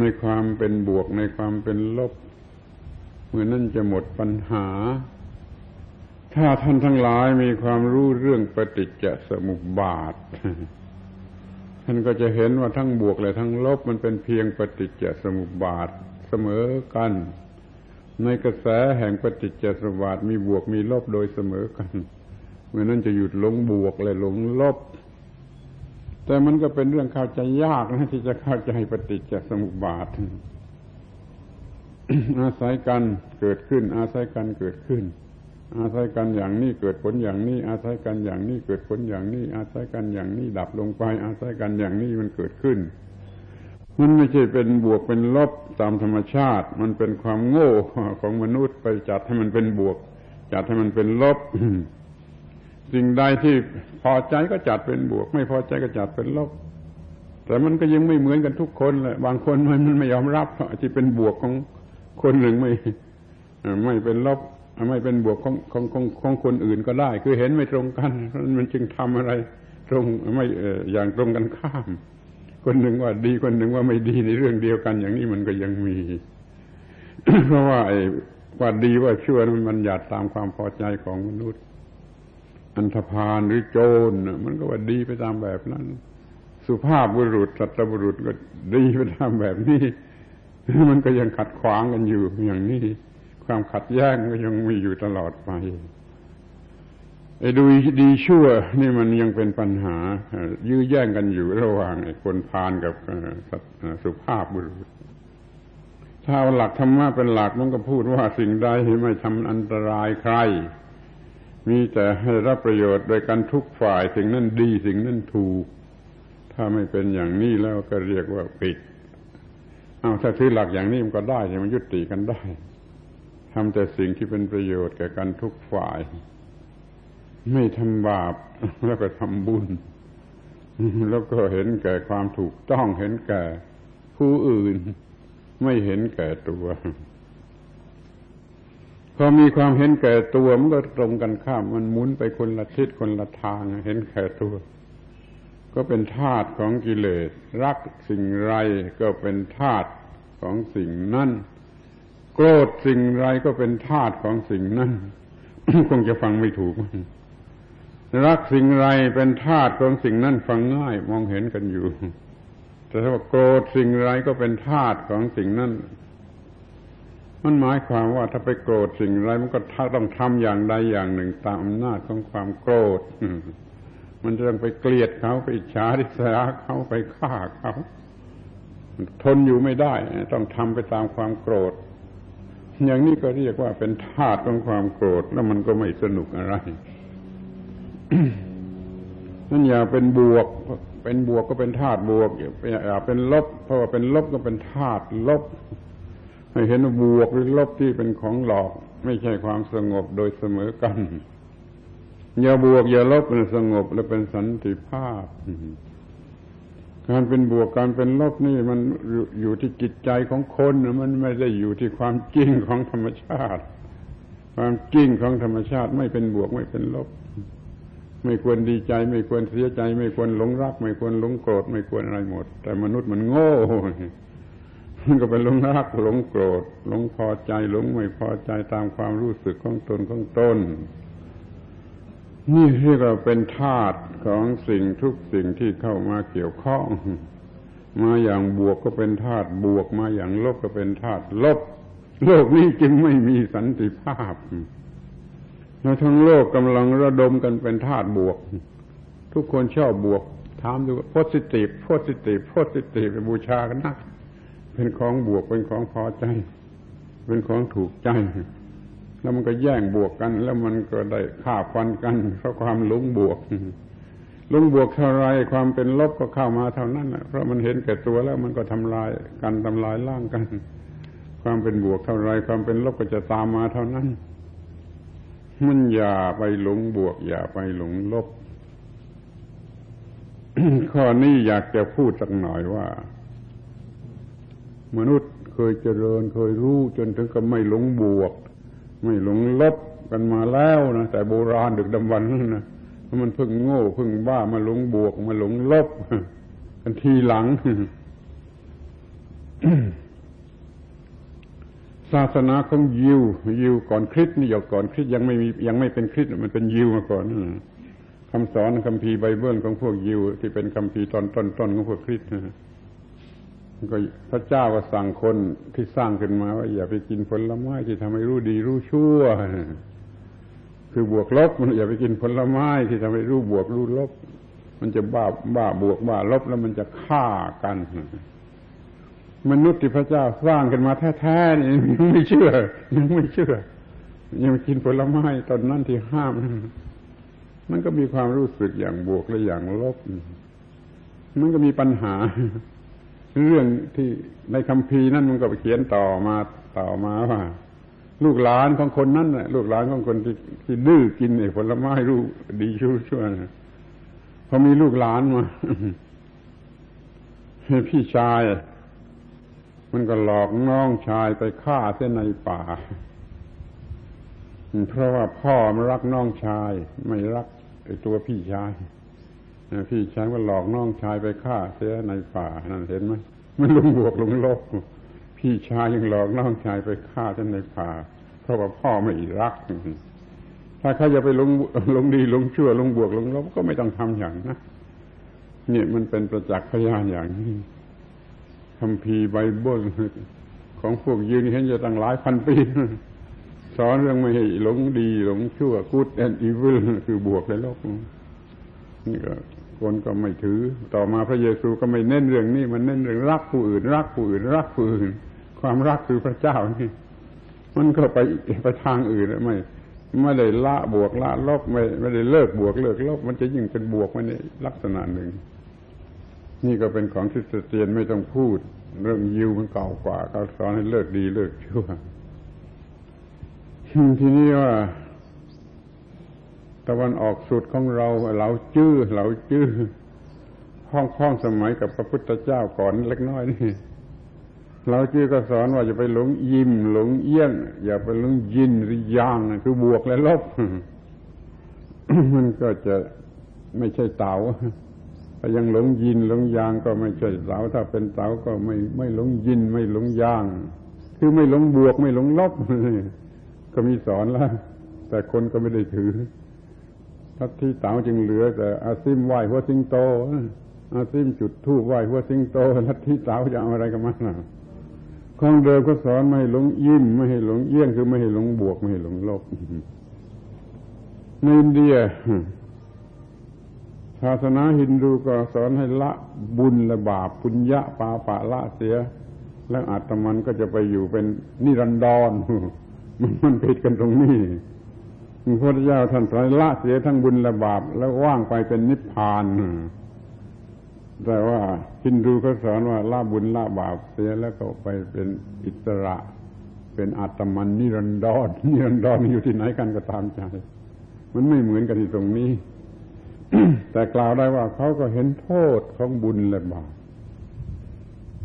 ในความเป็นบวกในความเป็นลบ เมื่อนั่นจะหมดปัญหา ถ้าท่านทั้งหลายมีความรู้เรื่องปฏิจจสมุปบาท ท่านก็จะเห็นว่าทั้งบวกและทั้งลบมันเป็นเพียงปฏิจจสมุปบาทเสมอกัน ในกระแสแห่งปฏิจจสมุปบาทมีบวกมีลบโดยเสมอกันเมื่อนั้นจะหยุดหลงบวกและหลงลบ แต่มันก็เป็นเรื่องเข้าใจยากนะที่จะเข้าใจปฏิจจสมุปบาทอาศัยกันเกิดขึ้น อาศัยกันเกิดขึ้น อาศัยกันอย่างนี้เกิดผลอย่างนี้ อาศัยกันอย่างนี้เกิดผลอย่างนี้ อาศัยกันอย่างนี้ดับลงไป อาศัยกันอย่างนี้มันเกิดขึ้น มันไม่ใช่เป็นบวกเป็นลบตามธรรมชาติ มันเป็นความโง่ของมนุษย์ไปจัดให้มันเป็นบวก จัดให้มันเป็นลบสิ่งใดที่พอใจก็จัดเป็นบวก ไม่พอใจก็จัดเป็นลบ แต่มันก็ยังไม่เหมือนกันทุกคนเลยบางคนมันไม่ยอมรับที่เป็นบวกของคนหนึ่งไม่ไม่เป็นลบ ไม่เป็นบวกของของของของคนอื่นก็ได้ คือเห็นไม่ตรงกัน มันจึงทำอะไร ตรงไม่อย่างตรงกันข้าม คนหนึ่งว่าดีคนหนึ่งว่าไม่ดีในเรื่องเดียวกัน อย่างนี้มันก็ยังมี เพราะว่าไอ้ว่าดีว่าชั่วมันมันหยาดตามความพอใจของมนุษย์ อันธพาลหรือโจรมันก็ว่าดีไปตามแบบนั้น สุภาพบุรุษสัตบุรุษก็ดีไปตามแบบนี้มันก็ยังขัดขวางกันอยู่อย่างนี้ ความขัดแย้งก็ยังมีอยู่ตลอดไปไอ้ดูดีชั่ว นี่มันยังเป็นปัญหา ยื้อแย่งกันอยู่ระหว่างคนพาลกับสุภาพบุรุษ ถ้าเอาหลักธรรมะเป็นหลักมันก็พูดว่าสิ่งใดไม่ทำอันตรายใคร มีแต่ให้รับประโยชน์โดยการทุกฝ่ายสิ่งนั้นดีสิ่งนั้นถูก ถ้าไม่เป็นอย่างนี้แล้วก็เรียกว่าผิด เอาถ้าถือหลักอย่างนี้มันก็ได้ใช่ไหมยุติกันได้ ทำแต่สิ่งที่เป็นประโยชน์แก่กันทุกฝ่าย ไม่ทำบาปแล้วก็ทำบุญ แล้วก็เห็นแก่ความถูกต้องเห็นแก่ผู้อื่น ไม่เห็นแก่ตัวพอมีความเห็นแก่ตัวมันก็ตรงกันข้ามมันหมุนไปคนละทิศคนละทางเห็นแก่ตัว ก็เป็นธาตุของกิเลส รักสิ่งไรก็เป็นธาตุของสิ่งนั้น โกรธสิ่งไรก็เป็นธาตุของสิ่งนั้น คงจะฟังไม่ถูก รักสิ่งไรเป็นธาตุของสิ่งนั้นฟังง่ายมองเห็นกันอยู่ แต่ถ้าว่าโกรธสิ่งไรก็เป็นธาตุของสิ่งนั้นมันหมายความว่าถ้าไปโกรธสิ่งไรมันก็ต้องทำอย่างใดอย่างหนึ่งตามอำนาจของความโกรธ มันจะต้องไปเกลียดเขาไปฉาริษยาเขาไปฆ่าเขา ทนอยู่ไม่ได้ ต้องทำไปตามความโกรธ อย่างนี้ก็เรียกว่าเป็นธาตุของความโกรธแล้วมันก็ไม่สนุกอะไรนั่นอย่าเป็นบวก เป็นบวกก็เป็นธาตุบวกอย่าเป็นลบ เพราะว่าเป็นลบก็เป็นธาตุลบ ให้เห็นว่าบวกหรือลบที่เป็นของหลอก ไม่ใช่ความสงบโดยเสมอกัน อย่าบวก อย่าลบเป็นสงบและเป็นสันติภาพ การเป็นบวกการเป็นลบนี่มันอยู่ที่จิตใจของคนมันไม่ได้อยู่ที่ความจริงของธรรมชาติ ความจริงของธรรมชาติไม่เป็นบวกไม่เป็นลบ ไม่ควรดีใจ ไม่ควรเสียใจ ไม่ควรหลงรัก ไม่ควรหลงโกรธ ไม่ควรอะไรหมด แต่มนุษย์มันโง่มันก็เป็นหลงรักหลงโกรธหลงพอใจหลงไม่พอใจตามความรู้สึกของตนของตน นี่เรียกว่าเป็นธาตุของสิ่งทุกสิ่งที่เข้ามาเกี่ยวข้อง มาอย่างบวกก็เป็นธาตุบวกมาอย่างลบก็เป็นธาตุลบ โลกนี้จึงไม่มีสันติภาพแล้วทั้งโลกกำลังระดมกันเป็นธาตุบวก ทุกคนชอบบวกถามดูโพสิทีฟโพสิทีฟโพสิทีฟไปบูชากันนักเป็นของบวกเป็นของพอใจ เป็นของถูกใจ แล้วมันก็แย่งบวกกัน แล้วมันก็ได้ฆ่าฟันกันเพราะความลุงบวกลุงบวกเท่าไรความเป็นลบก็เข้ามาเท่านั้นเพราะมันเห็นแก่ตัวแล้วมันก็ทำลายกันทำลายล่างกัน ความเป็นบวกเท่าไรความเป็นลบก็จะตามมาเท่านั้น มันอย่าไปหลงบวก อย่าไปหลงลบ ข้อนี้อยากจะพูดสักหน่อยว่า มนุษย์เคยเจริญเคยรู้จนถึงกับไม่หลงบวก ไม่หลงลบกันมาแล้วนะแต่โบราณดึกดำวันนั่นนะมันเพิ่งโง่เพิ่งบ้ามาหลงบวกมาหลงลบกันทีหลังศาสนาของยิว ยิวก่อนคริสต์นี่อย่าก่อนคริสต์ยังไม่มียังไม่เป็นคริสต์มันเป็นยิวมาก่อนคำสอนคำพีไบเบิลของพวกยิว ที่เป็นคำพีตอนต้นๆของพวกคริสต์ ก็พระเจ้าก็สั่งคนที่สร้างขึ้นมาว่าอย่าไปกินผลไม้ที่ทำให้รู้ดีรู้ชั่ว คือบวกลบมันอย่าไปกินผลไม้ที่ทำให้รู้บวกรู้ลบ มันจะบ้าบ้าบวกบ้าลบแล้วมันจะฆ่ากัน มนุษย์ที่พระเจ้าสร้างกันมาแท้ๆนี่ยังไม่เชื่อ ยังไม่เชื่อ ยังกินผลไม้ตอนนั้นที่ห้ามมันก็มีความรู้สึกอย่างบวกและอย่างลบ มันก็มีปัญหา เรื่องที่ในคำพีนั่นมันก็ไปเขียนต่อมาต่อมาว่า ลูกหลานของคนนั้นแหละลูกหลานของคนที่ที่ดื้อกินไอ้ผลไม้รู้ดีชั่วชั่วพอมีลูกหลานมาพี่ชาย มันก็หลอกน้องชายไปฆ่าเส้นในป่า เพราะว่าพ่อมันรักน้องชาย ไม่รักไอ้ตัวพี่ชาย พี่ชายก็หลอกน้องชายไปฆ่าเสียในป่านั่นเห็นไหมมันลงบวกลงลบพี่ชายยังหลอกน้องชายไปฆ่าท่านในป่า เพราะว่าพ่อไม่รัก ถ้าเขาจะไปลงลงดีลงชั่วลงบวกลงลบก็ไม่ต้องทำอย่างนะนี่ยมันเป็นประจักษ์พยานอย่างนี้คัมภีร์ไบเบิลของพวกยืนเห็นจะตั้งหลายพันปีสอนเรื่องไม่ให้หลงดีหลงชั่ว good and evil คือบวกและลบนี่ก็ คนก็ไม่ถือ ต่อมาพระเยซูก็ไม่เน้นเรื่องนี้มันเน้นเรื่องรักผู้อื่น รักผู้อื่น รักผู้อื่น ความรักคือพระเจ้านี่ มันก็ไปไปทางอื่นไม่ไม่ได้ละบวกละลบไม่ไม่ได้เลิกบวกเลิกลบมันจะยิ่งเป็นบวกมันในลักษณะหนึ่ง นี่ก็เป็นของคริสเตียนไม่ต้องพูด เรื่องยิวมันเก่ากว่าเขาสอนให้เลิกดีเลิกชั่วทีนี้ว่า ตะวันออกสุดของเราเราจื้อเราจื้อห้องห้องสมัยกับพระพุทธเจ้าก่อนเล็กน้อยนี่เราจื้อก็สอนว่าอย่าไปหลงยิ้มหลงเอี้ยง อย่าไปหลงยินหรือยางคือบวกและลบ มันก็จะไม่ใช่เต๋าถ้ายังหลงยินหลงยางก็ไม่ใช่เตาถ้าเป็นเตาก็ไม่ไม่หลงยินไม่หลงยาง คือไม่หลงบวกไม่หลงลบก็มีสอนแล้วแต่คนก็ไม่ได้ถือ ทัศที่เต๋าจึงเหลือแต่อาซิมไหวหัวสิงโตอาซิมจุดทูบไหวหัวสิงโตทัศที่เต๋าจะเอาอะไรกันมาล่ะของเดิมก็สอนไม่ให้หลงยิ้มไม่ให้หลงเยี่ยงคือไม่ให้หลงบวกไม่ให้หลงลบในอินเดียศาสนาฮินดูก็สอนให้ละบุญและบาปปุญญะปาปะละเสีย แล้วอาตมันก็จะไปอยู่เป็นนิรันดรมันมันผิดกันตรงนี้ พระพุทธเจ้าท่านสอนละเสียทั้งบุญและบาปแล้วว่างไปเป็นนิพพาน แต่ว่าฮินดูเขาสอนว่าละบุญละบาปเสียแล้วก็ไปเป็นอิสระ เป็นอาตมันนิรันดรนิรันดรอยู่ที่ไหนกันก็ตามใจ มันไม่เหมือนกันที่ตรงนี้ แต่กล่าวได้ว่าเขาก็เห็นโทษของบุญและบาป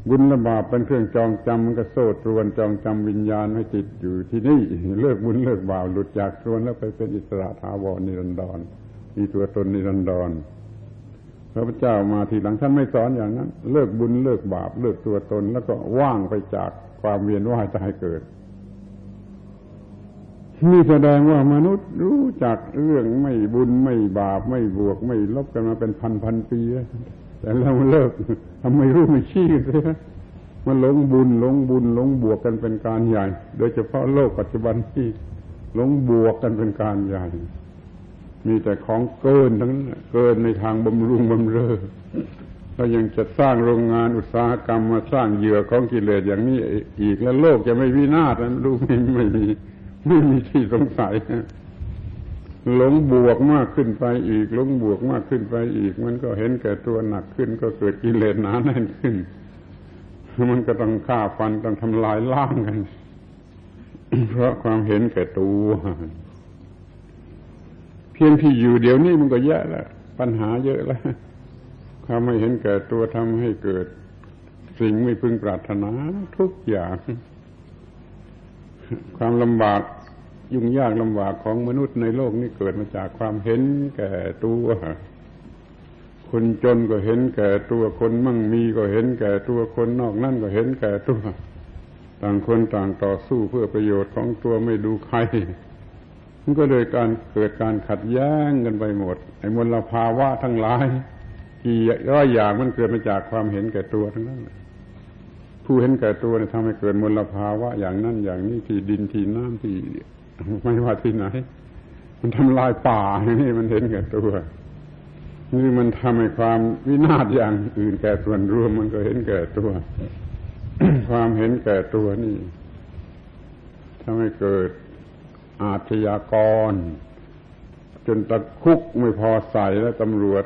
บุญและบาปเป็นเครื่องจองจำมันก็โซ่ตรวนจองจำวิญญาณให้ติดอยู่ที่นี่เลิกบุญเลิกบาปหลุดจากตรวนแล้วไปเป็นอิสระทาวรนิรันดรมีตัวตนนิรันดรพระพุทธเจ้ามาทีหลังท่านไม่สอนอย่างนั้น เลิกบุญเลิกบาป เลิกตัวตน แล้วก็ว่างไปจากความเวียนว่ายตายเกิดนี่แสดงว่ามนุษย์รู้จักเรื่องไม่บุญไม่บาปไม่บวกไม่ลบกันมาเป็นพันพันปี แต่เราเลิกทำไมรู้ไม่ชี้เลยมันหลงบุญหลงบุญหลงบวกกันเป็นการใหญ่ โดยเฉพาะโลกปัจจุบันที่หลงบวกกันเป็นการใหญ่ มีแต่ของเกินทั้งนั้นเกินในทางบำรุงบำเรอก็ยังจะสร้างโรงงานอุตสาหกรรมมาสร้างเหยื่อของกิเลสอย่างนี้อีกแล้วโลกจะไม่วินาศนั้นรู้ไม่ไม่มีไม่มีที่สงสัย หลงบวกมากขึ้นไปอีกหลงบวกมากขึ้นไปอีก มันก็เห็นแก่ตัวหนักขึ้น ก็เกิดกิเลสหนาแน่นขึ้น มันก็ต้องฆ่าฟันต้องทำลายล้างกัน เพราะความเห็นแก่ตัวเพียงที่อยู่เดี๋ยวนี้มันก็แย่แล้วปัญหาเยอะแล้วความไม่เห็นแก่ตัวทำให้เกิด สิ่งไม่พึงปรารถนาทุกอย่าง ความลำบาก ยุ่งยากลำบากของมนุษย์ในโลกนี้เกิดมาจากความเห็นแก่ตัวคนจนก็เห็นแก่ตัวคนมั่งมีก็เห็นแก่ตัวคนนอกนั่นก็เห็นแก่ตัว ต่างคนต่างต่อสู้เพื่อประโยชน์ของตัวไม่ดูใคร มันก็เลยการเกิดการขัดแย้งกันไปหมดไอ้มลภาวะทั้งหลายกี่ร้อยอย่างมันเกิดมาจากความเห็นแก่ตัวทั้งนั้นผู้เห็นแก่ตัวเนี่ยทำให้เกิดมลภาวะอย่างนั้นอย่างนี้ที่ดินที่น้ำที่ ไม่ว่าที่ไหน มันทำลายป่านี่มันเห็นแก่ตัวนี่มันทำให้ความวินาศอย่างอื่นแก่ส่วนรวมมันก็เห็นแก่ตัว ความเห็นแก่ตัวนี่ทำให้เกิดอาชญากร จนตะคุกไม่พอใส่แล้วตำรวจ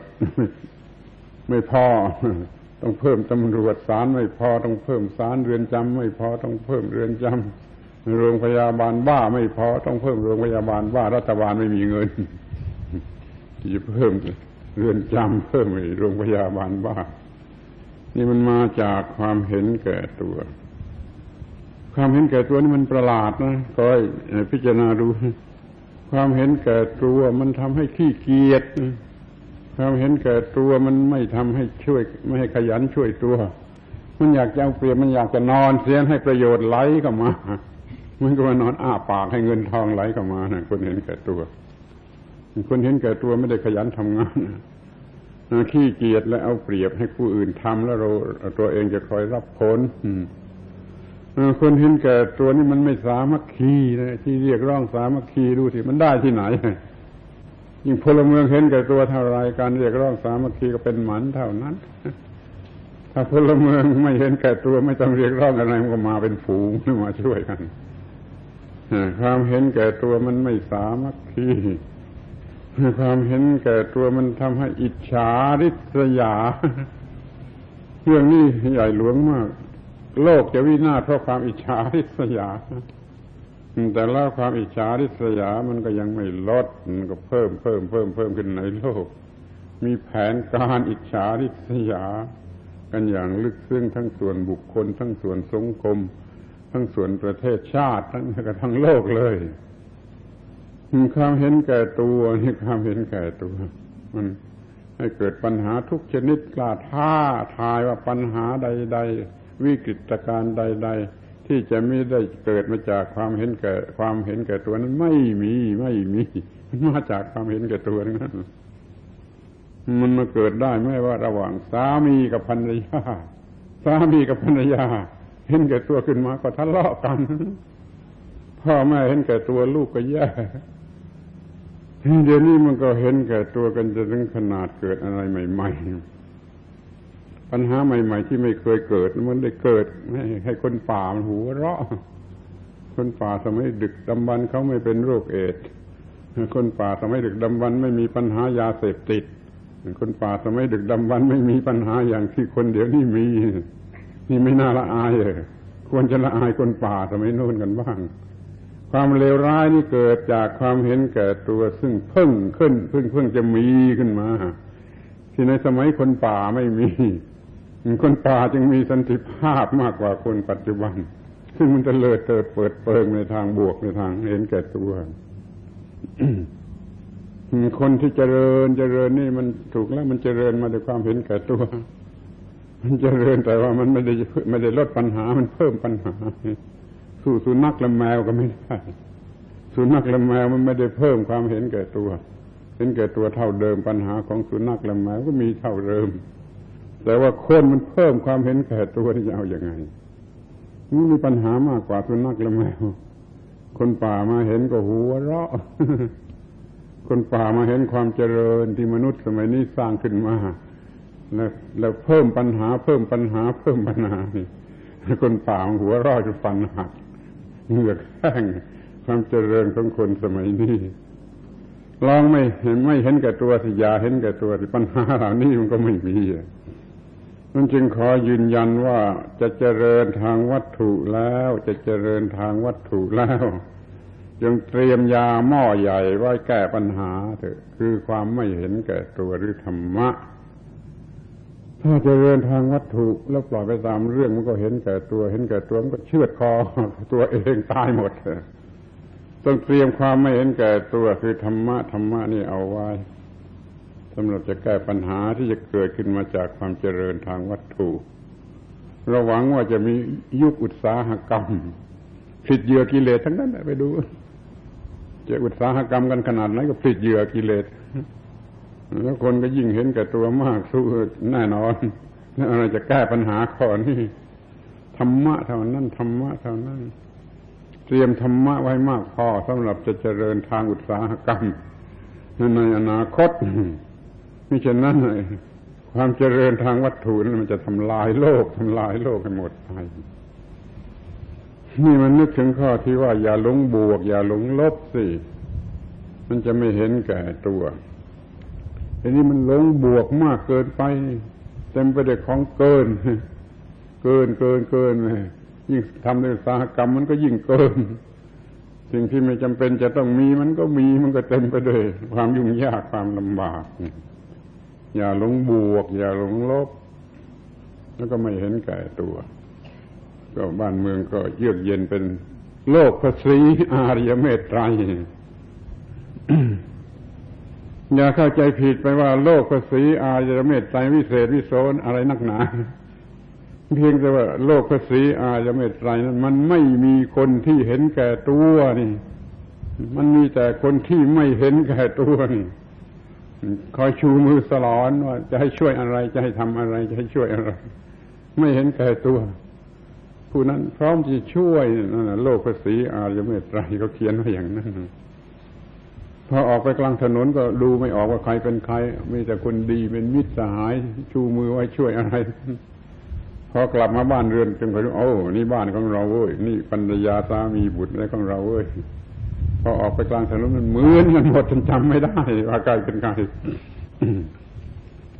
ไม่พอ ต้องเพิ่มตำรวจศาลไม่พอต้องเพิ่มศาลเรือนจำไม่พอต้องเพิ่มเรือนจำ โรงพยาบาลบ้าไม่พอต้องเพิ่มโรงพยาบาลบ้ารัฐบาลไม่มีเงินที่จะเพิ่มเรือนจำเพิ่มโรงพยาบาลบ้า นี่มันมาจากความเห็นแก่ตัว ความเห็นแก่ตัวนี่มันประหลาดนะก็ให้พิจารณาดู ความเห็นแก่ตัวมันทำให้ขี้เกียจความเห็นแก่ตัวมันไม่ทำให้ช่วย ไม่ให้ขยันช่วยตัว มันอยากจะเอาเปรียบมันอยากจะนอนเสียให้ประโยชน์ไหลเข้ามา มันก็มานอนอ้าปากให้เงินทองไหลเข้ามานะคนเห็นแก่ตัว คนเห็นแก่ตัวไม่ได้ขยันทำงานนะขี้เกียจและเอาเปรียบให้ผู้อื่นทำแล้วเราตัวเองจะคอยรับผลคนเห็นแก่ตัวนี่มันไม่สามัคคีนะที่เรียกร้องสามัคคีดูสิมันได้ที่ไหนยิ่งพลเมืองเห็นแก่ตัวเท่าไรการเรียกร้องสามัคคีก็เป็นหมันเท่านั้น ถ้าพลเมืองไม่เห็นแก่ตัวไม่ต้องเรียกร้องอะไรมันก็มาเป็นฝูงมาช่วยกัน ความเห็นแก่ตัวมันไม่สามัคคีความเห็นแก่ตัวมันทำให้อิจฉาริษยา เรื่องนี้ใหญ่หลวงมาก โลกจะวินาศเพราะความอิจฉาริษยา แต่แล้วความอิจฉาริษยามันก็ยังไม่ลด มันก็เพิ่มเพิ่มเพิ่มเพิ่มขึ้นในโลก มีแผนการอิจฉาริษยา กันอย่างลึกซึ้งทั้งส่วนบุคคลทั้งส่วนสังคม ทั้งส่วนประเทศชาติทั้งกระทั่งโลกเลยความเห็นแก่ตัวนี่ความเห็นแก่ตัว มันให้เกิดปัญหาทุกชนิดกล้าท้าทายว่าปัญหาใด ๆ วิกฤตการณ์ใด ๆ ที่จะไม่ได้เกิดมาจากความเห็นแก่ความเห็นแก่ตัวนั้นไม่มีไม่มีมันมาจากความเห็นแก่ตัวนั้น มันมาเกิดได้ไม่ว่าระหว่างสามีกับภรรยาสามีกับภรรยา เห็นแก่ตัวขึ้นมาก็ทะเลาะกัน พ่อแม่เห็นแก่ตัวลูกก็แย่เดี๋ยวนี้มันก็เห็นแก่ตัวกันจะถึงขนาดเกิดอะไรใหม่ ๆ ปัญหาใหม่ ๆ ที่ไม่เคยเกิดมันได้เกิดให้ให้คนป่ามันหัวเราะ คนป่าสมัยดึกดำบรรเขาไม่เป็นโรคเอดคนป่าสมัยดึกดำบรรไม่มีปัญหายาเสพติด คนป่าสมัยดึกดำบรรไม่มีปัญหาอย่างที่คนเดี๋ยวนี้มี นี่ไม่น่าละอายเลยควรจะละอายคนป่าสมัยโน้นกันบ้าง ความเลวร้ายนี่เกิดจากความเห็นแก่ตัวซึ่งเพิ่งขึ้นเพิ่งเพิ่งจะมีขึ้นมา ที่ในสมัยคนป่าไม่มี คนป่าจึงมีสันติภาพมากกว่าคนปัจจุบัน ซึ่งมันจะเลิดเติดเปิดเปิงในทางบวกในทางเห็นแก่ตัวคนที่เจริญเจริญนี่มันถูกแล้วมันเจริญมาด้วยความเห็นแก่ตัว มันเจริญแต่ว่ามันไม่ได้ไม่ได้ลดปัญหา มันเพิ่มปัญหา สู้สุนัขและแมวก็ไม่ได้สุนัขและแมวมันไม่ได้เพิ่มความเห็นแก่ตัว เห็นแก่ตัวเท่าเดิมปัญหาของสุนัขและแมวก็มีเท่าเดิม แต่ว่าคนมันเพิ่มความเห็นแก่ตัวที่จะเอาอย่างไงมันมีปัญหามากกว่าสุนัขและแมว คนป่ามาเห็นก็หัวเราะ คนป่ามาเห็นความเจริญที่มนุษย์สมัยนี้สร้างขึ้นมา แล้วแล้วเพิ่มปัญหา เพิ่มปัญหา เพิ่มปัญหานี่คนป่าหัวราะจะฟันหักเหงือกแห้งความเจริญของคนสมัยนี้ลองไม่เห็นไม่เห็นแก่ตัวสิยาเห็นแก่ตัวสิปัญหาเหล่านี้มันก็ไม่มีมันจึงขอยืนยันว่าจะเจริญทางวัตถุแล้ว จะเจริญทางวัตถุแล้วจงเตรียมยาหม้อใหญ่ไว้แก้ปัญหาเถอะคือความไม่เห็นแก่ตัวหรือธรรมะ ถ้าจะเรินทางวัตถุแล้วปล่อยไปตามเรื่องมันก็เห็นแก่ตัว เห็นแก่ตัวมันก็เชือดคอตัวเองตายหมดต้องเตรียมความไม่เห็นแก่ตัวคือธรรมะธรรมะนี่เอาไว้สำหรับจะแก้ปัญหาที่จะเกิดขึ้นมาจากความเจริญทางวัตถุเราหวังว่าจะมียุคอุตสาหกรรม ผิดเหยื่อกิเลสทั้งนั้นไปดู จะอุตสาหกรรมกันขนาดไหนก็ผิดเหยื่อกิเลส แล้วคนก็ยิ่งเห็นแก่ตัวมากสู้แน่นอนอะไรจะแก้ปัญหาข้อนี้ธรรมะเท่านั้นธรรมะเท่านั้น เตรียมธรรมะไว้มากพอสำหรับจะเจริญทางอุตสาหกรรมในอนาคตมิฉะนั้นความเจริญทางวัตถุนั้นมันจะทำลายโลกทำลายโลกให้หมดไปนี่มันนึกถึงข้อที่ว่าอย่าหลงบวก อย่าหลงลบสิ มันจะไม่เห็นแก่ตัว ทีนี้มันหลงบวกมากเกินไปเต็มไปด้วยของเกิน เกินเกินเกินยิ่งทำในอุตสาหกรรมมันก็ยิ่งเกิน สิ่งที่ไม่จำเป็นจะต้องมีมันก็มีมันก็เต็มไปด้วยความยุ่งยากความลำบาก อย่าหลงบวก อย่าหลงลบ แล้วก็ไม่เห็นแก่ตัว ก็บ้านเมืองก็เยือกเย็นเป็นโลกพระศรีอารยเมตไตร อย่าเข้าใจผิดไปว่าโลกกสีอายเมตไตรวิเศษวิโสนอะไรนักหนา เพียงแต่ว่าโลกกสีอายเมตไตรนั้นมันไม่มีคนที่เห็นแก่ตัวนี่ มันมีแต่คนที่ไม่เห็นแก่ตัวนี่คอยชูมือสลอนว่าจะให้ช่วยอะไรจะให้ทำอะไรจะให้ช่วยอะไร ไม่เห็นแก่ตัว ผู้นั้นพร้อมที่ช่วยนั่นโลกภาษีอารเมตไตรเขาเขียนไว้อย่างนั้น พอออกไปกลางถนนก็ดูไม่ออกว่าใครเป็นใครมีแต่คนดีเป็นมิตรสหายชูมือไว้ช่วยอะไรพอกลับมาบ้านเรือนจึงไปรู้โอ้นี่บ้านของเราเว้ยนี่ภรรยาสามีบุตรอะไรของเราเว้ยพอออกไปกลางถนนมันเหมือนกันหมดจนจำไม่ได้ว่าใครเป็นใคร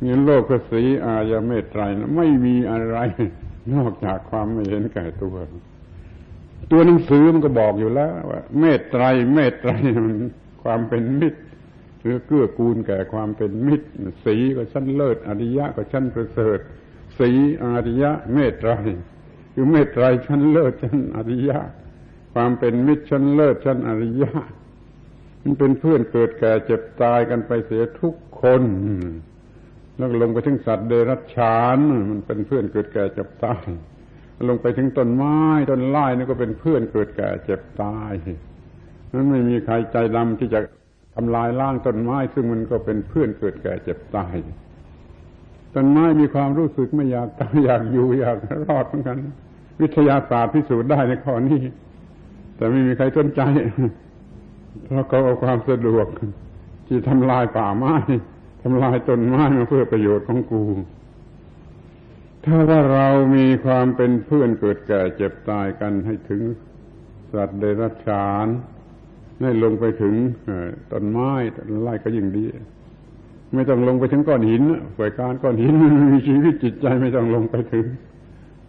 เงินโลกกสีอายาเมตไตรนะไม่มีอะไร นอกจากความไม่เห็นแก่ตัว ตัวหนังสือมันก็บอกอยู่แล้วว่าเมตไตรเมตไตรมัน ความเป็นมิตร หรือเกื้อกูลแก่ความเป็นมิตร สีก็ชั้นเลิศอริยะก็ชั้นประเสริฐ สีอริยะเมตไตรคือเมตไตรชั้นเลิศชั้นอริยะ ความเป็นมิตรชั้นเลิศชั้นอริยะมันเป็นเพื่อนเกิดแก่เจ็บตายกันไปเสียทุกคนแล้วลงไปถึงสัตว์เดรัจฉาน มันเป็นเพื่อนเกิดแก่เจ็บตาย ลงไปถึงต้นไม้ต้นไม้นี่ก็เป็นเพื่อนเกิดแก่เจ็บตาย นั้นไม่มีใครใจดำที่จะทำลายล้างต้นไม้ ซึ่งมันก็เป็นเพื่อนเกิดแก่เจ็บตายต้นไม้มีความรู้สึกไม่อยากตายอยากอยู่อยากรอดเหมือนกัน วิทยาศาสตร์พิสูจน์ได้ในข้อนี้ แต่ไม่มีใครสนใจเพราะเขาเอาความสะดวก ที่ทำลายป่าไม้ทำลายต้นไม้มาเพื่อประโยชน์ของกู ถ้าว่าเรามีความเป็นเพื่อนเกิดแก่เจ็บตายกันให้ถึงสัตว์เดรัจฉาน ให้ลงไปถึงต้นไม้ต้นไม้ก็ยิ่งดี ไม่ต้องลงไปถึงก้อนหินฝ่ายการก้อนหินมีชีวิตจิตใจไม่ต้องลงไปถึง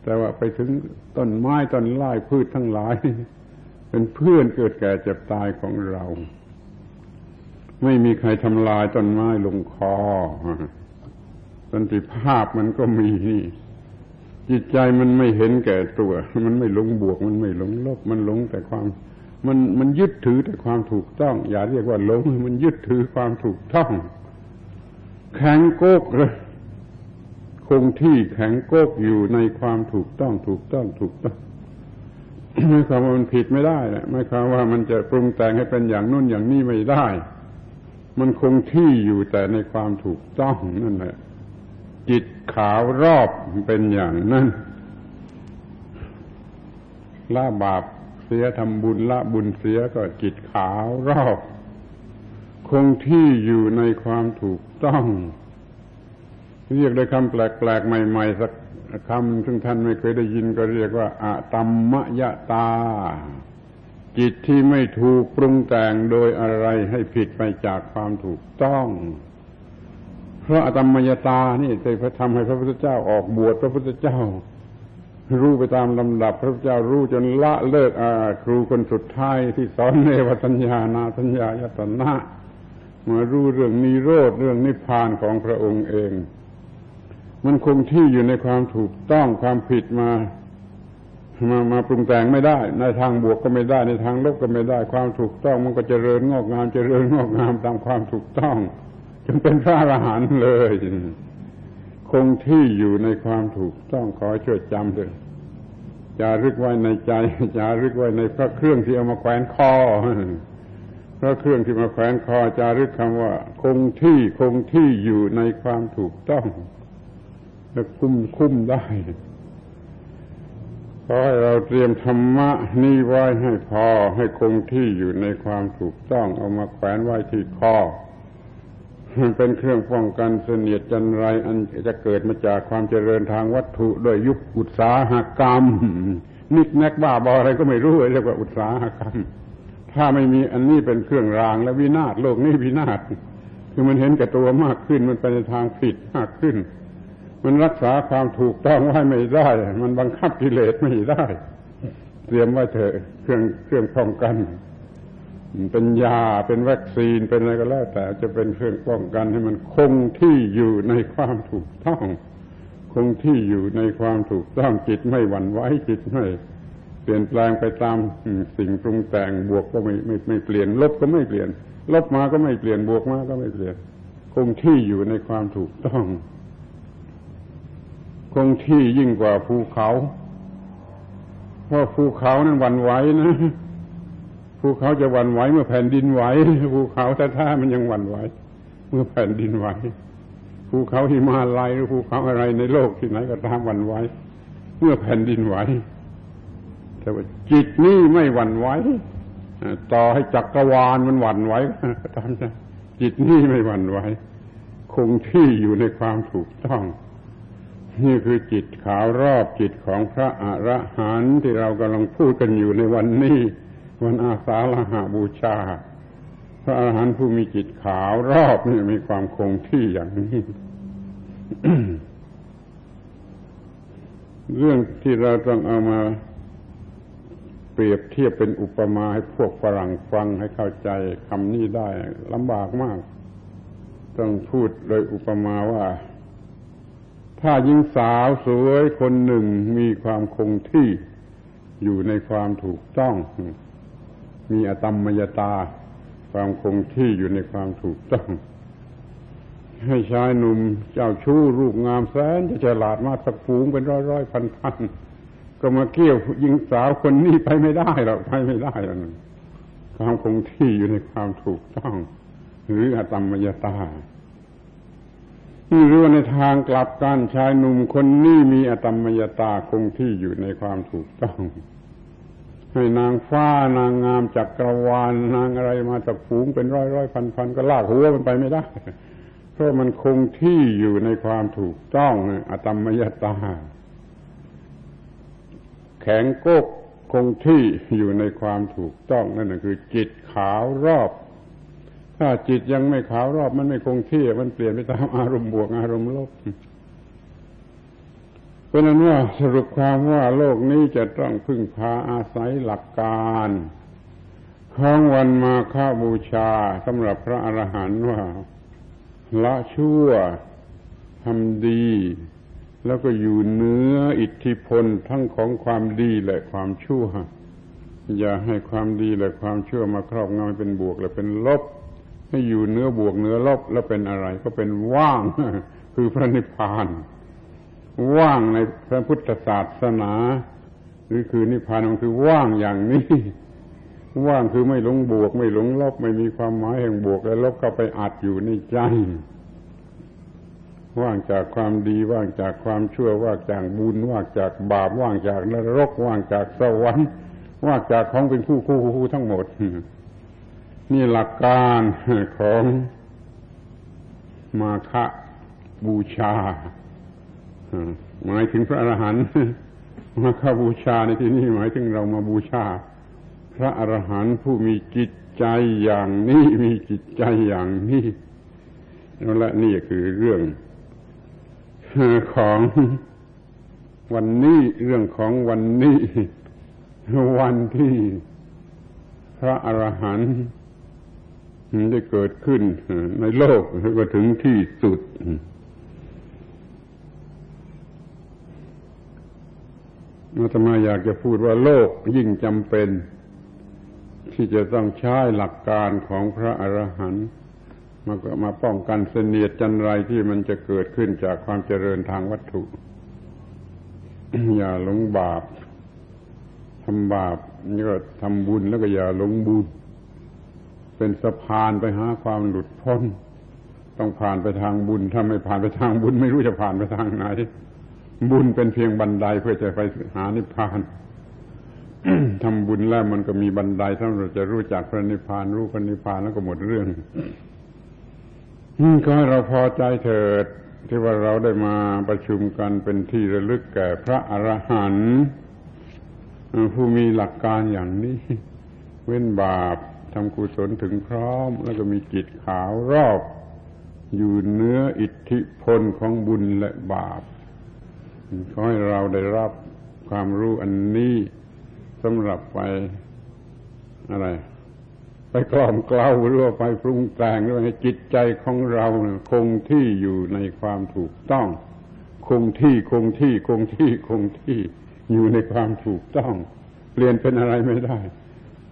แต่ว่าไปถึงต้นไม้ต้นไม้พืชทั้งหลาย เป็นเพื่อนเกิดแก่เจ็บตายของเรา ไม่มีใครทำลายต้นไม้ลงคอสันติภาพมันก็มีนี่จิตใจมันไม่เห็นแก่ตัว มันไม่หลงบวก มันไม่หลงลบ มันหลงแต่ความ มันมันยึดถือแต่ความถูกต้อง อย่าเรียกว่าหลงมันยึดถือความถูกต้อง แข็งโกกเลยคงที่แข็งโกกอยู่ในความถูกต้อง ถูกต้องถูกต้องไม่ความว่ามันผิดไม่ได้แหละไม่ความว่ามันจะปรุงแต่งให้เป็นอย่างนู้นอย่างนี้ไม่ได้ มันคงที่อยู่แต่ในความถูกต้องนั่นแหละจิตขาวรอบเป็นอย่างนั้นละบาป เสียทำบุญละบุญเสียก็จิตขาวรอบ คงที่อยู่ในความถูกต้อง เรียกด้วยคำแปลกๆ ใหม่ๆ สักคำซึ่งท่านไม่เคยได้ยินก็เรียกว่าอะตัมมยตา จิตที่ไม่ถูกปรุงแต่งโดยอะไรให้ผิดไปจากความถูกต้องเพราะอตัมมยตานี่เคยทำให้พระพุทธเจ้าออกบวชพระพุทธเจ้า รู้ไปตามลำดับ พระพุทธเจ้ารู้จนละเลิกอครูคนสุดท้ายที่สอนเนวสัญญานาสัญญายตนะมารู้เรื่องนิโรธเรื่องนิพพานของพระองค์เอง มันคงที่อยู่ในความถูกต้องความผิดมามามาปรุงแต่งไม่ได้ ในทางบวกก็ไม่ได้ ในทางลบก็ไม่ได้ ความถูกต้องมันก็จเจริญงอกงามจเจริญงอกงามตามความถูกต้องจนเป็นพระอรหันต์เลย คงที่อยู่ในความถูกต้องขอช่วยจำด้วยจารึกไว้ในใจจารึกไว้ในพระเครื่องที่เอามาแขวนคอพระเครื่องที่มาแขวนคอจารึกคำว่า คงที่คงที่อยู่ในความถูกต้องจะคุ้มคุ้มได้ขอให้เราเตรียมธรรมะนี่ไว้ให้พอให้คงที่อยู่ในความถูกต้อง เอามาแขวนไว้ที่คอ เป็นเครื่องป้องกันเสนียดจันไรอันจะเกิดมาจากความเจริญทางวัตถุโดยยุคอุตสาหกรรมนิกแนกบ้าบออะไรก็ไม่รู้เรียกว่าอุตสาหกรรม ถ้าไม่มีอันนี้เป็นเครื่องรางและวินาศโลกนี้วินาศคือมันเห็นแก่ตัวมากขึ้นมันไปในทางผิดมากขึ้น มันรักษาความถูกต้องไว้ไม่ได้ มันบังคับกิเลสไม่ได้ เตรียมไว้เถอะเครื่องเครื่องป้องกัน เป็นยาเป็นวัคซีนเป็นอะไรก็แล้ว แต่จะเป็นเครื่องป้องกันให้มันคงที่อยู่ในความถูกต้อง คงที่อยู่ในความถูกต้องจิตไม่หวั่นไหวจิตไม่เปลี่ยนแปลงไปตามสิ่งปรุงแต่งบวกก็ไม่ไม่ไม่เปลี่ยน ลบก็ไม่เปลี่ยน ลบมาก็ไม่เปลี่ยนบวกมาก็ไม่เปลี่ยน คงที่อยู่ในความถูกต้อง คงที่ยิ่งกว่าภูเขาเพราะภูเขานั้นหวั่นไหวนะ ภูเขาจะวันไหวเมื่อแผ่นดินไหวภูเขาแท้ๆมันยังวันไหว เมื่อแผ่นดินไหวภูเขาหิมาลัยหรือภูเขาอะไรในโลกที่ไหนก็ตามวันไหวเมื่อแผ่นดินไหวแต่ว่าจิตนี่ไม่หวั่นไหวต่อให้จักรวาลมันหวั่นไหวก็ตามใจจิตนี่ไม่หวั่นไหวคงที่อยู่ในความถูกต้อง นี่คือจิตขาวรอบจิตของพระอระหันต์ที่เรากำลังพูดกันอยู่ในวันนี้ วันอาสาฬหาบูชา พระอรหันต์ผู้มีจิตขาวรอบนี่มีความคงที่อย่างนี้เรื่องที่เราต้องเอามาเปรียบเทียบเป็นอุปมาให้พวกฝรั่งฟังให้เข้าใจคำนี้ได้ลำบากมาก ต้องพูดโดยอุปมาว่า ถ้าหญิงสาวสวยคนหนึ่งมีความคงที่อยู่ในความถูกต้อง มีอตมมยตา ความคงที่อยู่ในความถูกต้อง ให้ชายหนุ่มเจ้าชู้รูปงามแสนจะฉลาดมากสักฝูงเป็นร้อยร้อยพันพันก็มาเกี่ยวยิงสาวคนนี้ไปไม่ได้หรอกไปไม่ได้หรอกความคงที่อยู่ในความถูกต้อง หรืออตมมยตาหรือว่าในทางกลับกันชายหนุ่มคนนี้มีอตมมยตาคงที่อยู่ในความถูกต้อง ให้นางฟ้านางงามจักกรวาลนางอะไรมาจากฝูงเป็นร้อยร้อยพันพันก็ลากหัวมันไปไม่ได้เพราะมันคงที่อยู่ในความถูกต้องอตมมยตา แข็งโกกคงที่อยู่ในความถูกต้องนั่นคือจิตขาวรอบ ถ้าจิตยังไม่ขาวรอบมันไม่คงที่ มันเปลี่ยนไปตามอารมณ์บวกอารมณ์ลบ เพราะนั้นว่าสรุปความว่าโลกนี้จะต้องพึ่งพาอาศัยหลักการของวันมาฆบูชาสำหรับพระอรหันต์ว่าละชั่วทำดี แล้วก็อยู่เนื้ออิทธิพลทั้งของความดีและความชั่ว อย่าให้ความดีและความชั่วมาครอบงำเป็นบวกและเป็นลบ ให้อยู่เนื้อบวกเนื้อลบแล้วเป็นอะไรก็เป็นว่าง คือพระนิพพาน ว่างในพระพุทธศาสนาหรือคือนิพพานมันคือว่างอย่างนี้ ว่างคือไม่หลงบวก ไม่หลงลบไม่มีความหมายแห่งบวกและลบเข้าไปอัดอยู่ในใจ ว่างจากความดีว่างจากความชั่วว่างจากบุญว่างจากบาปว่างจากนรก ว่างจากสวรรค์ว่างจากของเป็นคู่คู่คู่ทั้งหมด นี่หลักการของมาคะบูชา หมายถึงพระอรหันต์มาฆบูชาในที่นี้หมายถึงเรามาบูชา พระอรหันต์ผู้มีจิตใจอย่างนี้มีจิตใจอย่างนี้และนี่คือเรื่องของวันนี้เรื่องของวันนี้วันที่พระอรหันต์ได้เกิดขึ้นในโลกมาถึงที่สุด อาตมาอยากจะพูดว่าโลกยิ่งจำเป็น ที่จะต้องใช้หลักการของพระอรหันต์มาก็มาป้องกันเสนียดจันไรที่มันจะเกิดขึ้นจากความเจริญทางวัตถุ อย่าหลงบาปทำบาปนี่ก็ทำบุญแล้วก็อย่าหลงบุญ เป็นสะพานไปหาความหลุดพ้น ต้องผ่านไปทางบุญถ้าไม่ผ่านไปทางบุญ ไม่รู้จะผ่านไปทางไหน บุญเป็นเพียงบันไดเพื่อจะไปหานิพพานทำบุญแล้วมันก็มีบันไดถ้าเราจะรู้จักพระนิพพานรู้พระนิพพานแล้วก็หมดเรื่องก็ให้เราพอใจเถิด ที่ว่าเราได้มาประชุมกันเป็นที่ระลึกแก่พระอรหันต์ผู้มีหลักการอย่างนี้ เว้นบาปทำกุศลถึงพร้อม แล้วก็มีจิตขาวรอบ อยู่เนื้ออิทธิพลของบุญและบาป ขอให้เราได้รับความรู้อันนี้สำหรับไปอะไร ไปกล่อมกล่าวหรือว่าไปปรุงแต่งหรือให้จิตใจของเราคงที่อยู่ในความถูกต้อง คงที่คงที่คงที่คงที่อยู่ในความถูกต้อง เปลี่ยนเป็นอะไรไม่ได้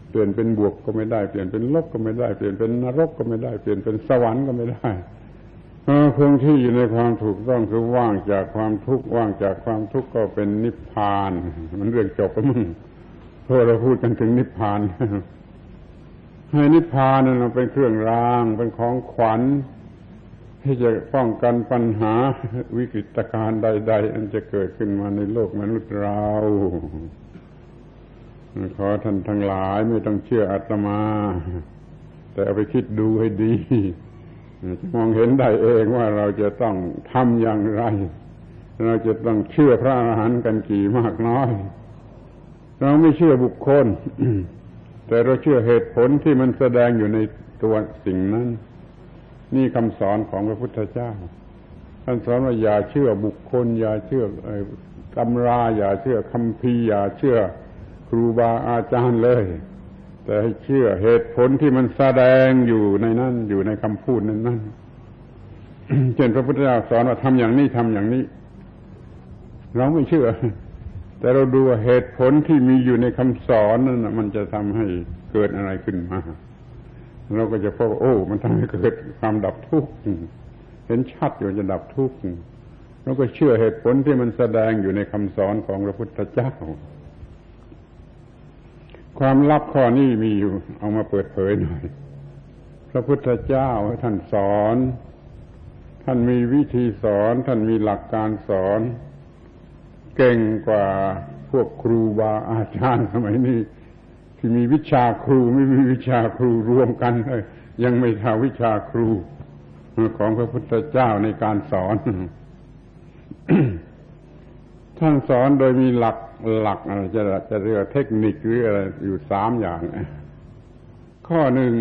เปลี่ยนเป็นบวกก็ไม่ได้ เปลี่ยนเป็นลบก็ไม่ได้ เปลี่ยนเป็นนรกก็ไม่ได้ เปลี่ยนเป็นสวรรค์ก็ไม่ได้ คงที่อยู่ในความถูกต้องคือว่างจากความทุกข์ว่างจากความทุกข์ก็เป็นนิพพาน มันเรื่องจบไปมึงเพราะเราพูดกันถึงนิพพานให้นิพพานนั้นเป็นเครื่องรางเป็นของขวัญ ที่จะป้องกันปัญหาวิกฤตการณ์ใด ๆ อันจะเกิดขึ้นมาในโลกมนุษย์เราขอท่านทั้งหลายไม่ต้องเชื่ออาตมา แต่เอาไปคิดดูให้ดี มองเห็นได้เองว่าเราจะต้องทำอย่างไร เราจะต้องเชื่อพระอรหันต์กันกี่มากน้อย เราไม่เชื่อบุคคล แต่เราเชื่อเหตุผลที่มันแสดงอยู่ในตัวสิ่งนั้น นี่คำสอนของพระพุทธเจ้าท่านสอนว่าอย่าเชื่อบุคคล อย่าเชื่อตำรา อย่าเชื่อคำพีอย่าเชื่อครูบาอาจารย์เลย แต่ให้เชื่อเหตุผลที่มันแสดงอยู่ในนั้นอยู่ในคำพูดนั้นนั่นเช่นพระพุทธเจ้าสอนว่าทำอย่างนี้ทำอย่างนี้ เราไม่เชื่อ แต่เราดูเหตุผลที่มีอยู่ในคำสอนนั้นมันจะทำให้เกิดอะไรขึ้นมา เราก็จะพบโอ้ มันทำให้เกิดความดับทุกข์เห็นชัดอยู่จะดับทุกข์เราก็เชื่อเหตุผลที่มันแสดงอยู่ในคำสอนของพระพุทธเจ้า ความลับข้อนี้มีอยู่ เอามาเปิดเผยหน่อย พระพุทธเจ้าท่านสอน ท่านมีวิธีสอน ท่านมีหลักการสอน เก่งกว่าพวกครูบาอาจารย์สมัยนี้ ที่มีวิชาครูไม่มีวิชาครูรวมกันเลยยังไม่ทาวิชาครูของพระพุทธเจ้าในการสอน ท่านสอนโดยมีหลัก หลักอะไรจะจะเรียกเทคนิคหรืออะไรอยู่สามอย่าง ข้อหนึ่ง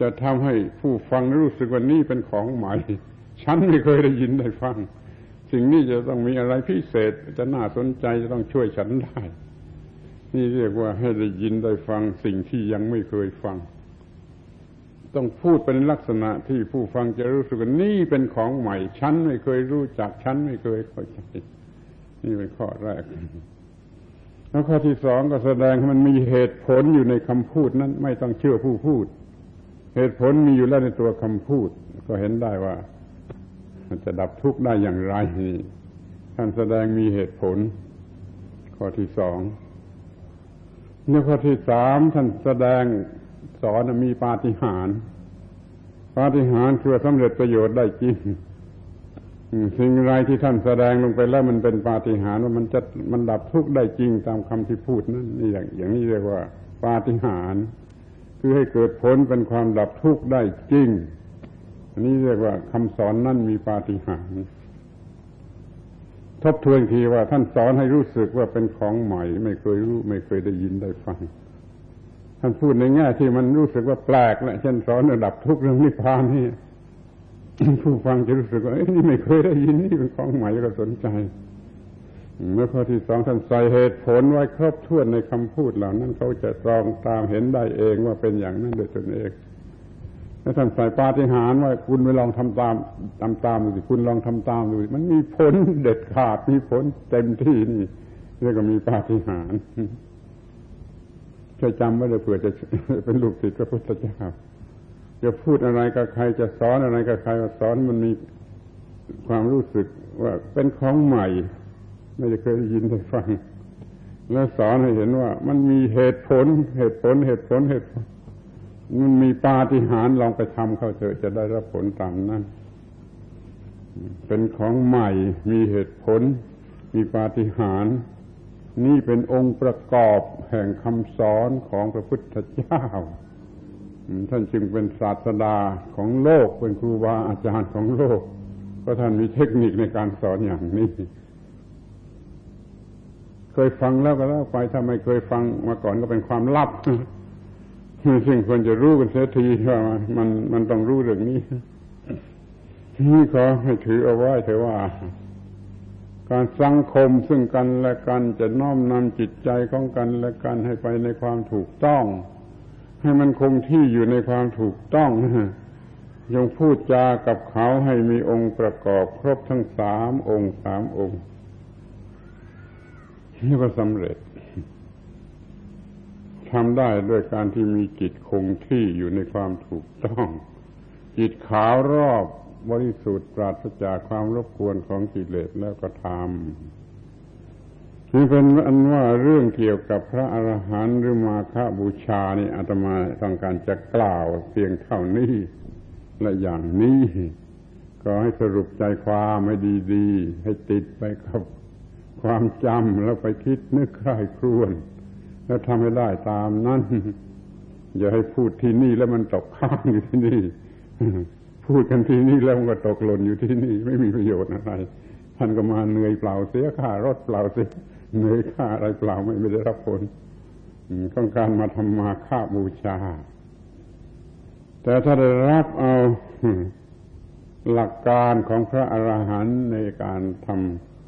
จะทำให้ผู้ฟังรู้สึกว่านี่เป็นของใหม่ ฉันไม่เคยได้ยินได้ฟัง สิ่งนี้จะต้องมีอะไรพิเศษ จะน่าสนใจจะต้องช่วยฉันได้ นี่เรียกว่าให้ได้ยินได้ฟังสิ่งที่ยังไม่เคยฟัง ต้องพูดเป็นลักษณะที่ผู้ฟังจะรู้สึกว่านี่เป็นของใหม่ ฉันไม่เคยรู้จัก ฉันไม่เคยเข้าใจ นี่เป็นข้อแรก แล้วข้อที่สองก็แสดงให้มันมีเหตุผลอยู่ในคำพูดนั้น ไม่ต้องเชื่อผู้พูด เหตุผลมีอยู่แล้วในตัวคำพูด ก็เห็นได้ว่า มันจะดับทุกข์ได้อย่างไรนี่ท่านแสดงมีเหตุผล ข้อที่สองเนื้อข้อที่สามท่านแสดงสอนมีปาฏิหาริย์ปาฏิหาริย์คือสำเร็จประโยชน์ได้จริง สิ่งไรที่ท่านแสดงลงไปแล้วมันเป็นปาฏิหาริย์ว่ามันจะมันดับทุกข์ได้จริงตามคำที่พูดนั่นนี่อย่างอย่างนี้เรียกว่า ปาฏิหาริย์คือให้เกิดผลเป็นความดับทุกข์ได้จริง อันนี้เรียกว่าคำสอนนั่นมีปาฏิหาริย์ทบทวนทีว่าท่านสอนให้รู้สึกว่าเป็นของใหม่ ไม่เคยรู้ไม่เคยได้ยินได้ฟังท่านพูดในแง่ที่มันรู้สึกว่าแปลกและเช่นสอนระดับทุกข์เรื่องนิพพานนี่ ผู้ฟังจะรู้สึกว่าเอ้นี่ไม่เคยได้ยินนี่เป็นของใหม่แล้วก็สนใจเมื่อข้อที่สองท่านใส่เหตุผลไว้ครบถ้วนในคำพูดเหล่านั้นเขาจะตรองตามเห็นได้เองว่าเป็นอย่างนั้นโดยตนเองแล้วท่านใส่ปาฏิหาริย์ว่าคุณไปลองทำตามตามตามดูสิคุณลองทำตามดูมันมีผลเด็ดขาดมีผลเต็มที่นี่เรียกว่ามีปาฏิหาริย์ช่วยจำไว้เลยเผื่อจะเป็นลูกศิษย์พระพุทธเจ้า จะพูดอะไรกับใครจะสอนอะไรกับใครสอนมันมีความรู้สึกว่าเป็นของใหม่ ไม่ได้เคยได้ยินได้ฟัง แล้วสอนให้เห็นว่า มันมีเหตุผล เหตุผลเหตุผลเหตุผล มันมีปาฏิหาริย์ลองไปทำเข้าเถอะจะได้รับผลตามนั้น เป็นของใหม่ มีเหตุผล มีปาฏิหาริย์นี่เป็นองค์ประกอบแห่งคำสอนของพระพุทธเจ้า ท่านจึงเป็นศาสดาของโลกเป็นครูบาอาจารย์ของโลกเพราะท่านมีเทคนิคในการสอนอย่างนี้ เคยฟังแล้วก็แล้วไปถ้าไม่เคยฟังมาก่อนก็เป็นความลับซึ่งควรจะรู้กันเสียทีว่ามันมันต้องรู้เรื่องนี้นี่ขอให้ถือเอาไว้เถอะว่า การสังคมซึ่งกันและกันจะน้อมนำจิตใจของกันและกันให้ไปในความถูกต้อง ให้มันคงที่อยู่ในความถูกต้องยงพูดจากับเขาให้มีองค์ประกอบครบทั้งสามองค์สามองค์นี่ก็สำเร็จททำได้ด้วยการที่มีจิตคงที่อยู่ในความถูกต้อง จิตขาวรอบบริสุทธิ์ปราศจากความรบกวนของกิเลสแล้วก็ทำ นี่เป็นอันว่าเรื่องเกี่ยวกับพระอรหันต์หรือมาฆบูชานี่อาตมาต้องการจะกล่าวเพียงเท่านี้และอย่างนี้ก็ให้สรุปใจความไม่ดีๆ ให้ติดไปกับความจำแล้วไปคิดนึกใคร่ครวญแล้วทำให้ได้ตามนั้นอย่าให้พูดที่นี่แล้วมันตกข้างอยู่ที่นี่ พูดกันที่นี่แล้วมันก็ตกหล่นอยู่ที่นี่ ไม่มีประโยชน์อะไรท่านก็มาเหนื่อยเปล่าเสียค่ารถเปล่าเสีย เหนื่อยค่าอะไรเปล่าไม่ได้รับผลต้องการมาทำมาค่าบูชา แต่ถ้าได้รับเอาหลักการของพระอรหันต์ในการท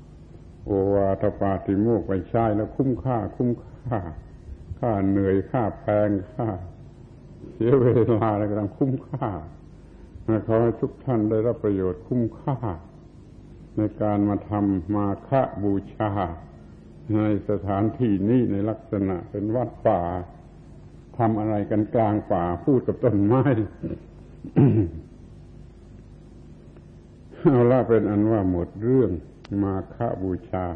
ำโอวาทปาติโมกไปใช้แล้วคุ้มค่า คุ้มค่า ค่าเหนื่อยค่าแพงค่า เสียเวลาอะไรก็ตามคุ้มค่าขอให้ทุกท่านได้รับประโยชน์คุ้มค่า ในการมาทำมาฆบูชา ในสถานที่นี้ในลักษณะเป็นวัดป่าทำอะไรกันกลางป่าพูดกับต้นไม้เอาละเป็นอันว่าหมดเรื่องมาฆบูชา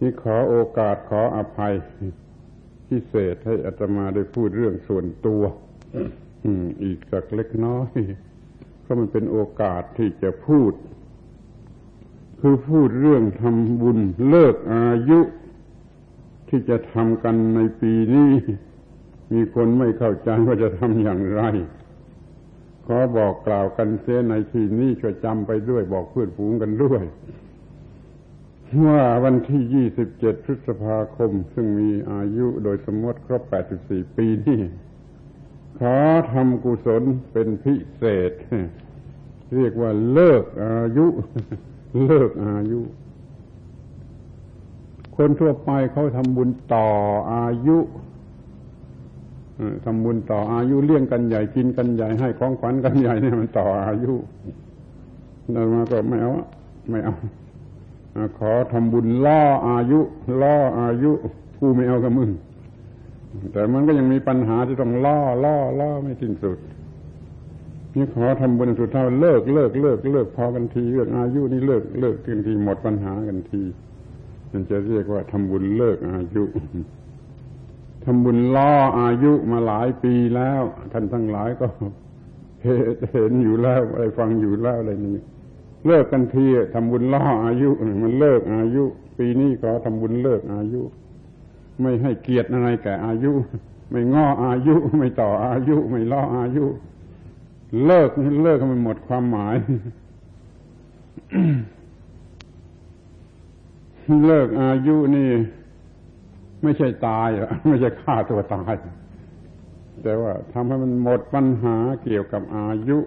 นี่ขอโอกาสขออภัย พิเศษให้อัตมาได้พูดเรื่องส่วนตัวอีกสักเล็กน้อยเพราะมันเป็นโอกาสที่จะพูด คือพูดเรื่องทำบุญเลิกอายุที่จะทำกันในปีนี้ มีคนไม่เข้าใจว่าจะทำอย่างไร ขอบอกกล่าวกันเสียในที่นี้ช่วยจำไปด้วยบอกเพื่อนฝูงกันด้วยว่าวันที่ยี่สิบเจ็ดพฤษภาคม ซึ่งมีอายุโดยสมมติครบแปดสิบสี่ปีนี่ ขอทำกุศลเป็นพิเศษ เรียกว่าเลิกอายุ เลิกอายุ คนทั่วไปเขาทำบุญต่ออายุทำบุญต่ออายุเลี้ยงกันใหญ่กินกันใหญ่ให้ของขวัญกันใหญ่เนี่ยมันต่ออายุนั่นมาก็ไม่เอาไม่เอาขอทำบุญล่ออายุ ล่ออายุกูไม่เอากับมึงแต่มันก็ยังมีปัญหาที่ต้องล่อล่อล่อไม่สิ้นสุด นี่ขอทำบุญสุดท้ายเลิกเลิกเลิกเลิกพอกันทีเรื่องอายุนี่เลิกเลิกกันทีหมดปัญหากันทีมันจะเรียกว่าทำบุญเลิกอายุทำบุญล่ออายุมาหลายปีแล้ว ท่านทั้งหลายก็เห็นอยู่แล้วอะไรฟังอยู่แล้วอะไรนี่เลิกกันทีทำบุญล่ออายุมันเลิกอายุ ปีนี้ก็ทำบุญเลิกอายุ ไม่ให้เกียรติอะไรแก่อายุ ไม่ง้ออายุ ไม่ต่ออายุ ไม่ล่ออายุ เลิกเลิกมันหมดความหมาย เลิกอายุนี่ ไม่ใช่ตายอะไม่ใช่ฆ่าตัวตาย แต่ว่าทำให้มันหมดปัญหาเกี่ยวกับอายุ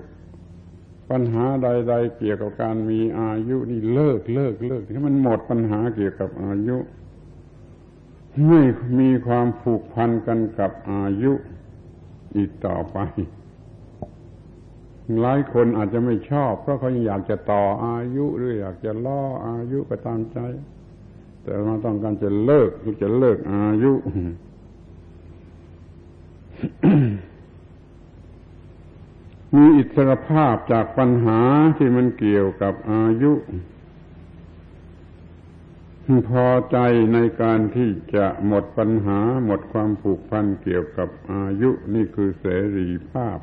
ปัญหาใด ๆ เกี่ยวกับการมีอายุนี่เลิกเลิกเลิกให้มันหมดปัญหาเกี่ยวกับอายุไม่มีความผูกพันกันกับอายุอีกต่อไป หลายคนอาจจะไม่ชอบ เพราะเขายังอยากจะต่ออายุหรืออยากจะล่ออายุก็ตามใจ แต่มาต้องการจะเลิกจะเลิกอายุมีอิสรภาพจากปัญหาที่มันเกี่ยวกับอายุ พอใจในการที่จะหมดปัญหาหมดความผูกพันเกี่ยวกับอายุนี่คือเสรีภาพ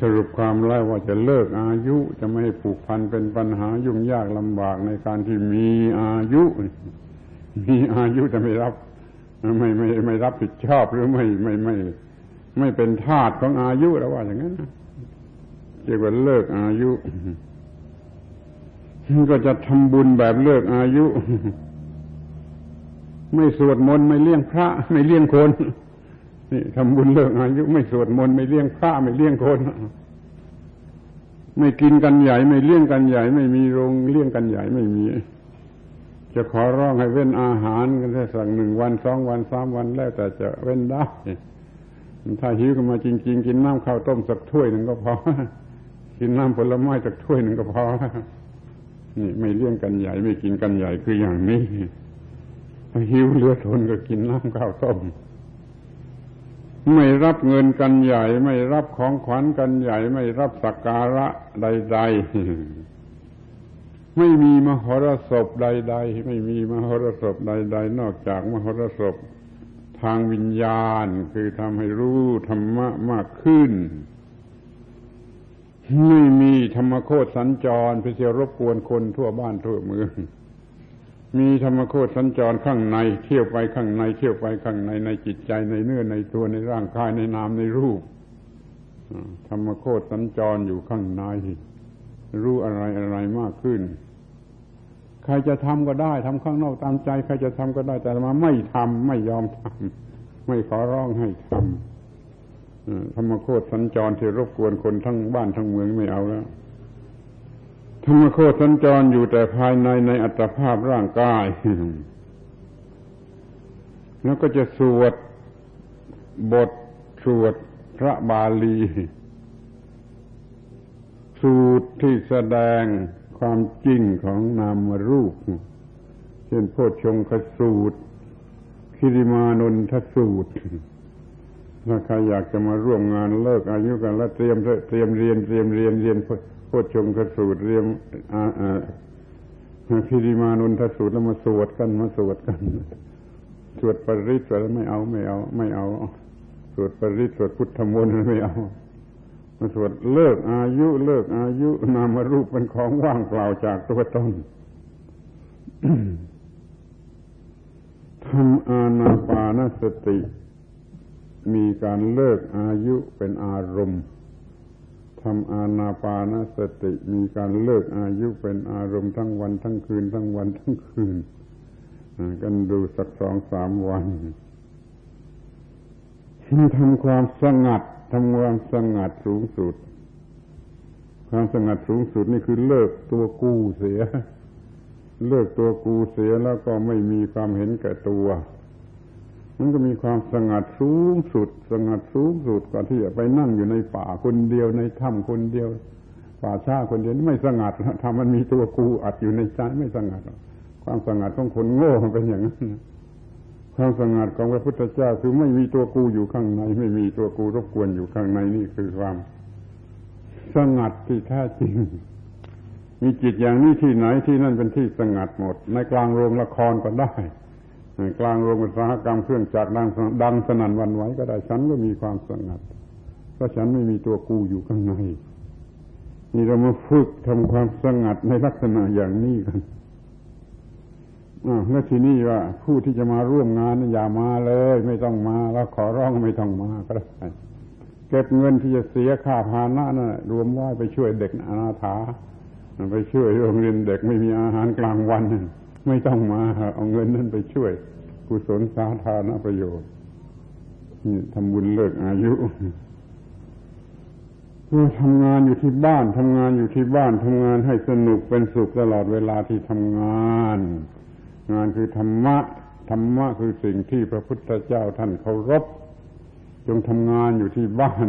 สรุปความแล้วว่าจะเลิกอายุจะไม่ผูกพันเป็นปัญหายุ่งยากลำบากในการที่มีอายุ มีอายุจะไม่รับ ไม่ไม่ไม่รับผิดชอบหรือไม่ไม่ไม่ ไม่เป็นทาสของอายุแล้วว่าอย่างนั้นเรียกว่าเลิกอายุก็จะทำบุญแบบเลิกอายุ ไม่สวดมนต์ไม่เลี้ยงพระ ไม่เลี้ยงคน นี่ทำบุญเลิกอายุไม่สวดมนต์ไม่เลี้ยงพระไม่เลี้ยงคน ไม่กินกันใหญ่ ไม่เลี้ยงกันใหญ่ ไม่มีโรงเลี้ยงกันใหญ่ไม่มี จะขอร้องให้เว้นอาหารกันแค่สั่งหนึ่งวันสองวันสามวันแล้วแต่จะเว้นได้ถ้าหิวกันมาจริง ๆ กินน้ำข้าวต้มสักถ้วยหนึ่งก็พอกินน้ำผลไม้สักถ้วยหนึ่งก็พอนี่ไม่เลี้ยงกันใหญ่ไม่กินกันใหญ่คืออย่างนี้หิวเหลือทนก็กินน้ำข้าวต้ม ไม่รับเงินกันใหญ่ ไม่รับของขวัญกันใหญ่ ไม่รับสักการะใด ๆ ไม่มีมหรสพใด ๆ ไม่มีมหรสพใด ๆ นอกจากมหรสพทางวิญญาณ คือทำให้รู้ธรรมะมากขึ้น ไม่มีธรรมโคตสัญจรไปเสียรบกวนคนทั่วบ้านทั่วเมือง มีธรรมโคตสัญจรข้างใน เที่ยวไปข้างใน เที่ยวไปข้างในในจิตใจในเนื้อในตัวในร่างกายในนามในรูปธรรมโคตสัญจรอยู่ข้างใน รู้อะไรอะไรมากขึ้น ใครจะทำก็ได้ทำข้างนอกตามใจ ใครจะทำก็ได้แต่มาไม่ทำไม่ยอมทำไม่ขอร้องให้ทำธรรมโคตสัญจรที่รบกวนคนทั้งบ้านทั้งเมืองไม่เอาแล้ว ธรรมโคตสัญจรอยู่แต่ภายในในอัตภาพร่างกาย แล้วก็จะสวดบทสวดพระบาลี สูตรที่แสดงความจริงของนามรูป เช่นโพชฌงคสูตร คิริมานนทสูตรถ้าใครอยากจะมาร่วมงานเลิกอายุกันแล้วเตรียมเตรียมเรียนเตรียมเรียนเรียน โพชงกสูตรเรียนพิริมานุนทสูตรแล้วมาสวดกันมาสวดกัน สวดปริศสวดไม่เอาไม่เอา ไม่เอา สวดปริศสวดพุทธมนต์ไม่เอามาสวดเลิกอายุเลิกอายุนามารูปเป็นของว่างเปล่าจากตัวตนทำอานาปานสติ มีการเลิกอายุเป็นอารมณ์ ทำอานาปานสติมีการเลิกอายุเป็นอารมณ์ทั้งวันทั้งคืน ทั้งวันทั้งคืน กันดูสักสองสามวันทำความสงัดทำความสงัดสูงสุด ความสงัดสูงสุดนี่คือเลิกตัวกูเสีย เลิกตัวกูเสียแล้วก็ไม่มีความเห็นแก่ตัว มันก็มีความสงัดสูงสุด สงัดสูงสุดกว่าที่จะไปนั่งอยู่ในป่าคนเดียวในถ้ำคนเดียว ป่าช้าคนเดียวไม่สงัดทำมันมีตัวกูอัดอยู่ในใจไม่สงัด ความสงัดของคนโง่มันเป็นอย่างนั้นความสงัดของพระพุทธเจ้าคือไม่มีตัวกูอยู่ข้างใน ไม่มีตัวกูรบกวนอยู่ข้างในนี่คือความสงัดที่แท้จริง มีจิตอย่างนี้ที่ไหนที่นั่นเป็นที่สงัดหมด ในกลางโรงละครก็ได้ กลางโรงอุตสาหกรรมเครื่องจักรดังดังสนั่นวันไหวก็ได้ฉันก็มีความสงัด เพราะฉันไม่มีตัวกูอยู่ข้างใน นี่เรามาฝึกทำความสงัดในลักษณะอย่างนี้กันอ่าแล้วทีนี้ว่า ผู้ที่จะมาร่วมงานอย่ามาเลย ไม่ต้องมา แล้วขอร้องไม่ต้องมาก็ได้เก็บเงินที่จะเสียค่าพานะนั่นรวมไว้ไปช่วยเด็กอนาถาไปช่วยโรงเรียนเด็กไม่มีอาหารกลางวัน ไม่ต้องมา เอาเงินนั้นไปช่วยกุศลสาธารณประโยชน์นี่ทำบุญเลิกอายุทำงานอยู่ที่บ้านทำงานอยู่ที่บ้านทำงานให้สนุกเป็นสุขตลอดเวลาที่ทำงาน งานคือธรรมะธรรมะคือสิ่งที่พระพุทธเจ้าท่านเคารพจงทำงานอยู่ที่บ้าน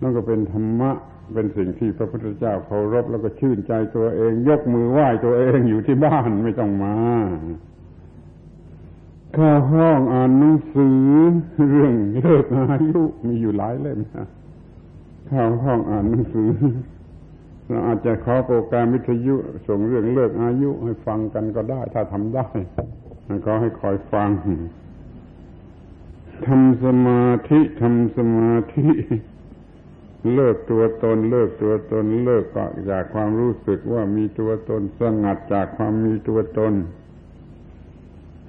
นั่นก็เป็นธรรมะ เป็นสิ่งที่พระพุทธเจ้าเคารพแล้วก็ชื่นใจตัวเอง ยกมือไหว้ตัวเองอยู่ที่บ้านไม่ต้องมาข้าห้องอ่านหนังสือ เรื่องเลิกอายุมีอยู่หลายเล่มนะข้าห้องอ่านหนังสือเราอาจจะขอโปรแกรมวิทยุส่งเรื่องเลิกอายุให้ฟังกันก็ได้ ถ้าทำได้ก็ให้คอยฟังทำสมาธิทำสมาธิ เลิกตัวตน เลิกตัวตน เลิกจากความรู้สึกว่ามีตัวตนสงัดจากความมีตัวตน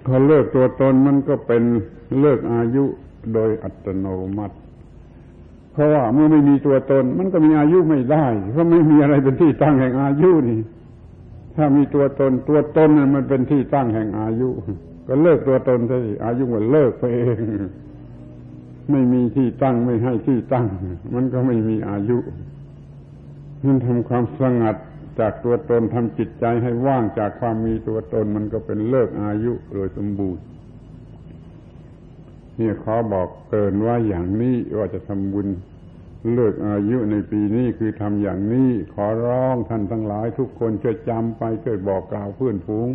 พอเลิกตัวตนมันก็เป็นเลิกอายุโดยอัตโนมัติ เพราะว่าเมื่อไม่มีตัวตน มันก็มีอายุไม่ได้เพราะไม่มีอะไรเป็นที่ตั้งแห่งอายุนี่ ถ้ามีตัวตนตัวตนนั้นมันเป็นที่ตั้งแห่งอายุ ก็เลิกตัวตนซะอายุมันเลิกไปเอง ไม่มีที่ตั้งไม่ให้ที่ตั้ง มันก็ไม่มีอายุนั่นทำความสงัดจากตัวตนทำจิตใจให้ว่างจากความมีตัวตน มันก็เป็นเลิกอายุโดยสมบูรณ์นี่ขอบอกเกินว่าอย่างนี้ว่าจะทำบุญเลิกอายุในปีนี้คือทำอย่างนี้ ขอร้องท่านทั้งหลายทุกคนช่วยจำไปช่วยบอกกล่าวเพื่อนฝูง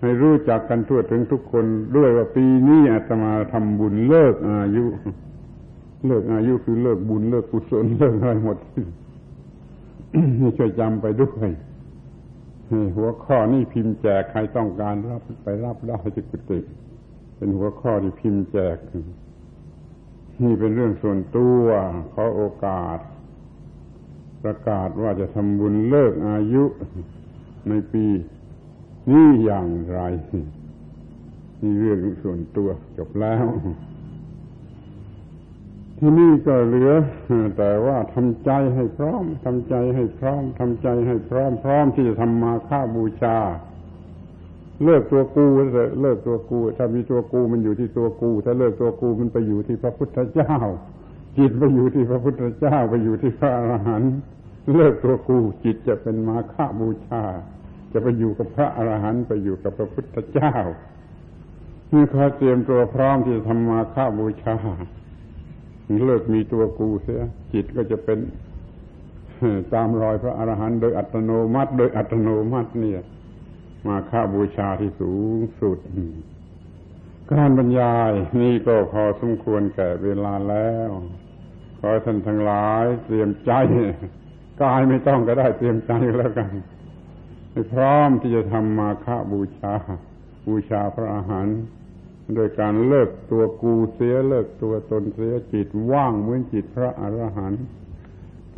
ให้รู้จักกันทั่วถึงทุกคนด้วยว่าปีนี้อาตมาทำบุญเลิกอายุ เลิกอายุคือเลิกบุญเลิกกุศลเลิกอะไรหมดนี่ช่วยจำไปด้วยหัวข้อนี่พิมพ์แจกใครต้องการรับไปรับได้ที่กุฏิเป็นหัวข้อที่พิมพ์แจก นี่เป็นเรื่องส่วนตัวขอโอกาส ประกาศว่าจะทำบุญเลิกอายุในปี นี้อย่างไร นี่เรื่องส่วนตัวจบแล้ว ที่นี่ก็เหลือ แต่ว่าทำใจให้พร้อมทำใจให้พร้อมทำใจให้พร้อม พร้อมที่จะทำมาค่าบูชา เลิกตัวกูเถอะเลิกตัวกู ถ้ามีตัวกูมันอยู่ที่ตัวกู ถ้าเลิกตัวกูมันไปอยู่ที่พระพุทธเจ้า จิตไปอยู่ที่พระพุทธเจ้าไปอยู่ที่พระอรหันต์เลิกตัวกูจิตจะเป็นมาค่าบูชา จะไปอยู่กับพระอรหันต์ไปอยู่กับพระพุทธเจ้านี่ขอเตรียมตัวพร้อมที่จะทำมาค่าบูชาเลิกมีตัวกูเสียจิตก็จะเป็นตามรอยพระอรหันต์โดยอัตโนมัติ โดยอัตโนมัติเนี่ย มาค่าบูชาที่สูงสุด การบรรยายนี่ก็พอสมควรแก่เวลาแล้ว ขอท่านทั้งหลาย เตรียมใจกายไม่ต้องก็ได้เตรียมใจแล้วกัน พร้อมที่จะทำมาค่าบูชา บูชาพระอาหารโดยการเลิกตัวกูเสียเลิกตัวตนเสียจิตว่างเหมือนจิตพระอรหันต์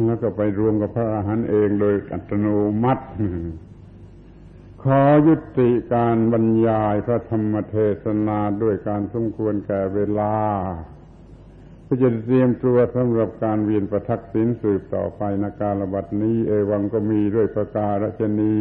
แล้วก็ไปรวมกับพระอรหันต์เองโดยอัตโนมัติ ขอยุติการบรรยายพระธรรมเทศนาด้วยการสมควรแก่เวลา เพื่อจะเตรียมตัวสำหรับการเวียนประทักษิณสืบต่อไปในการระบัดนี้ เอวังก็มีด้วยประการชนี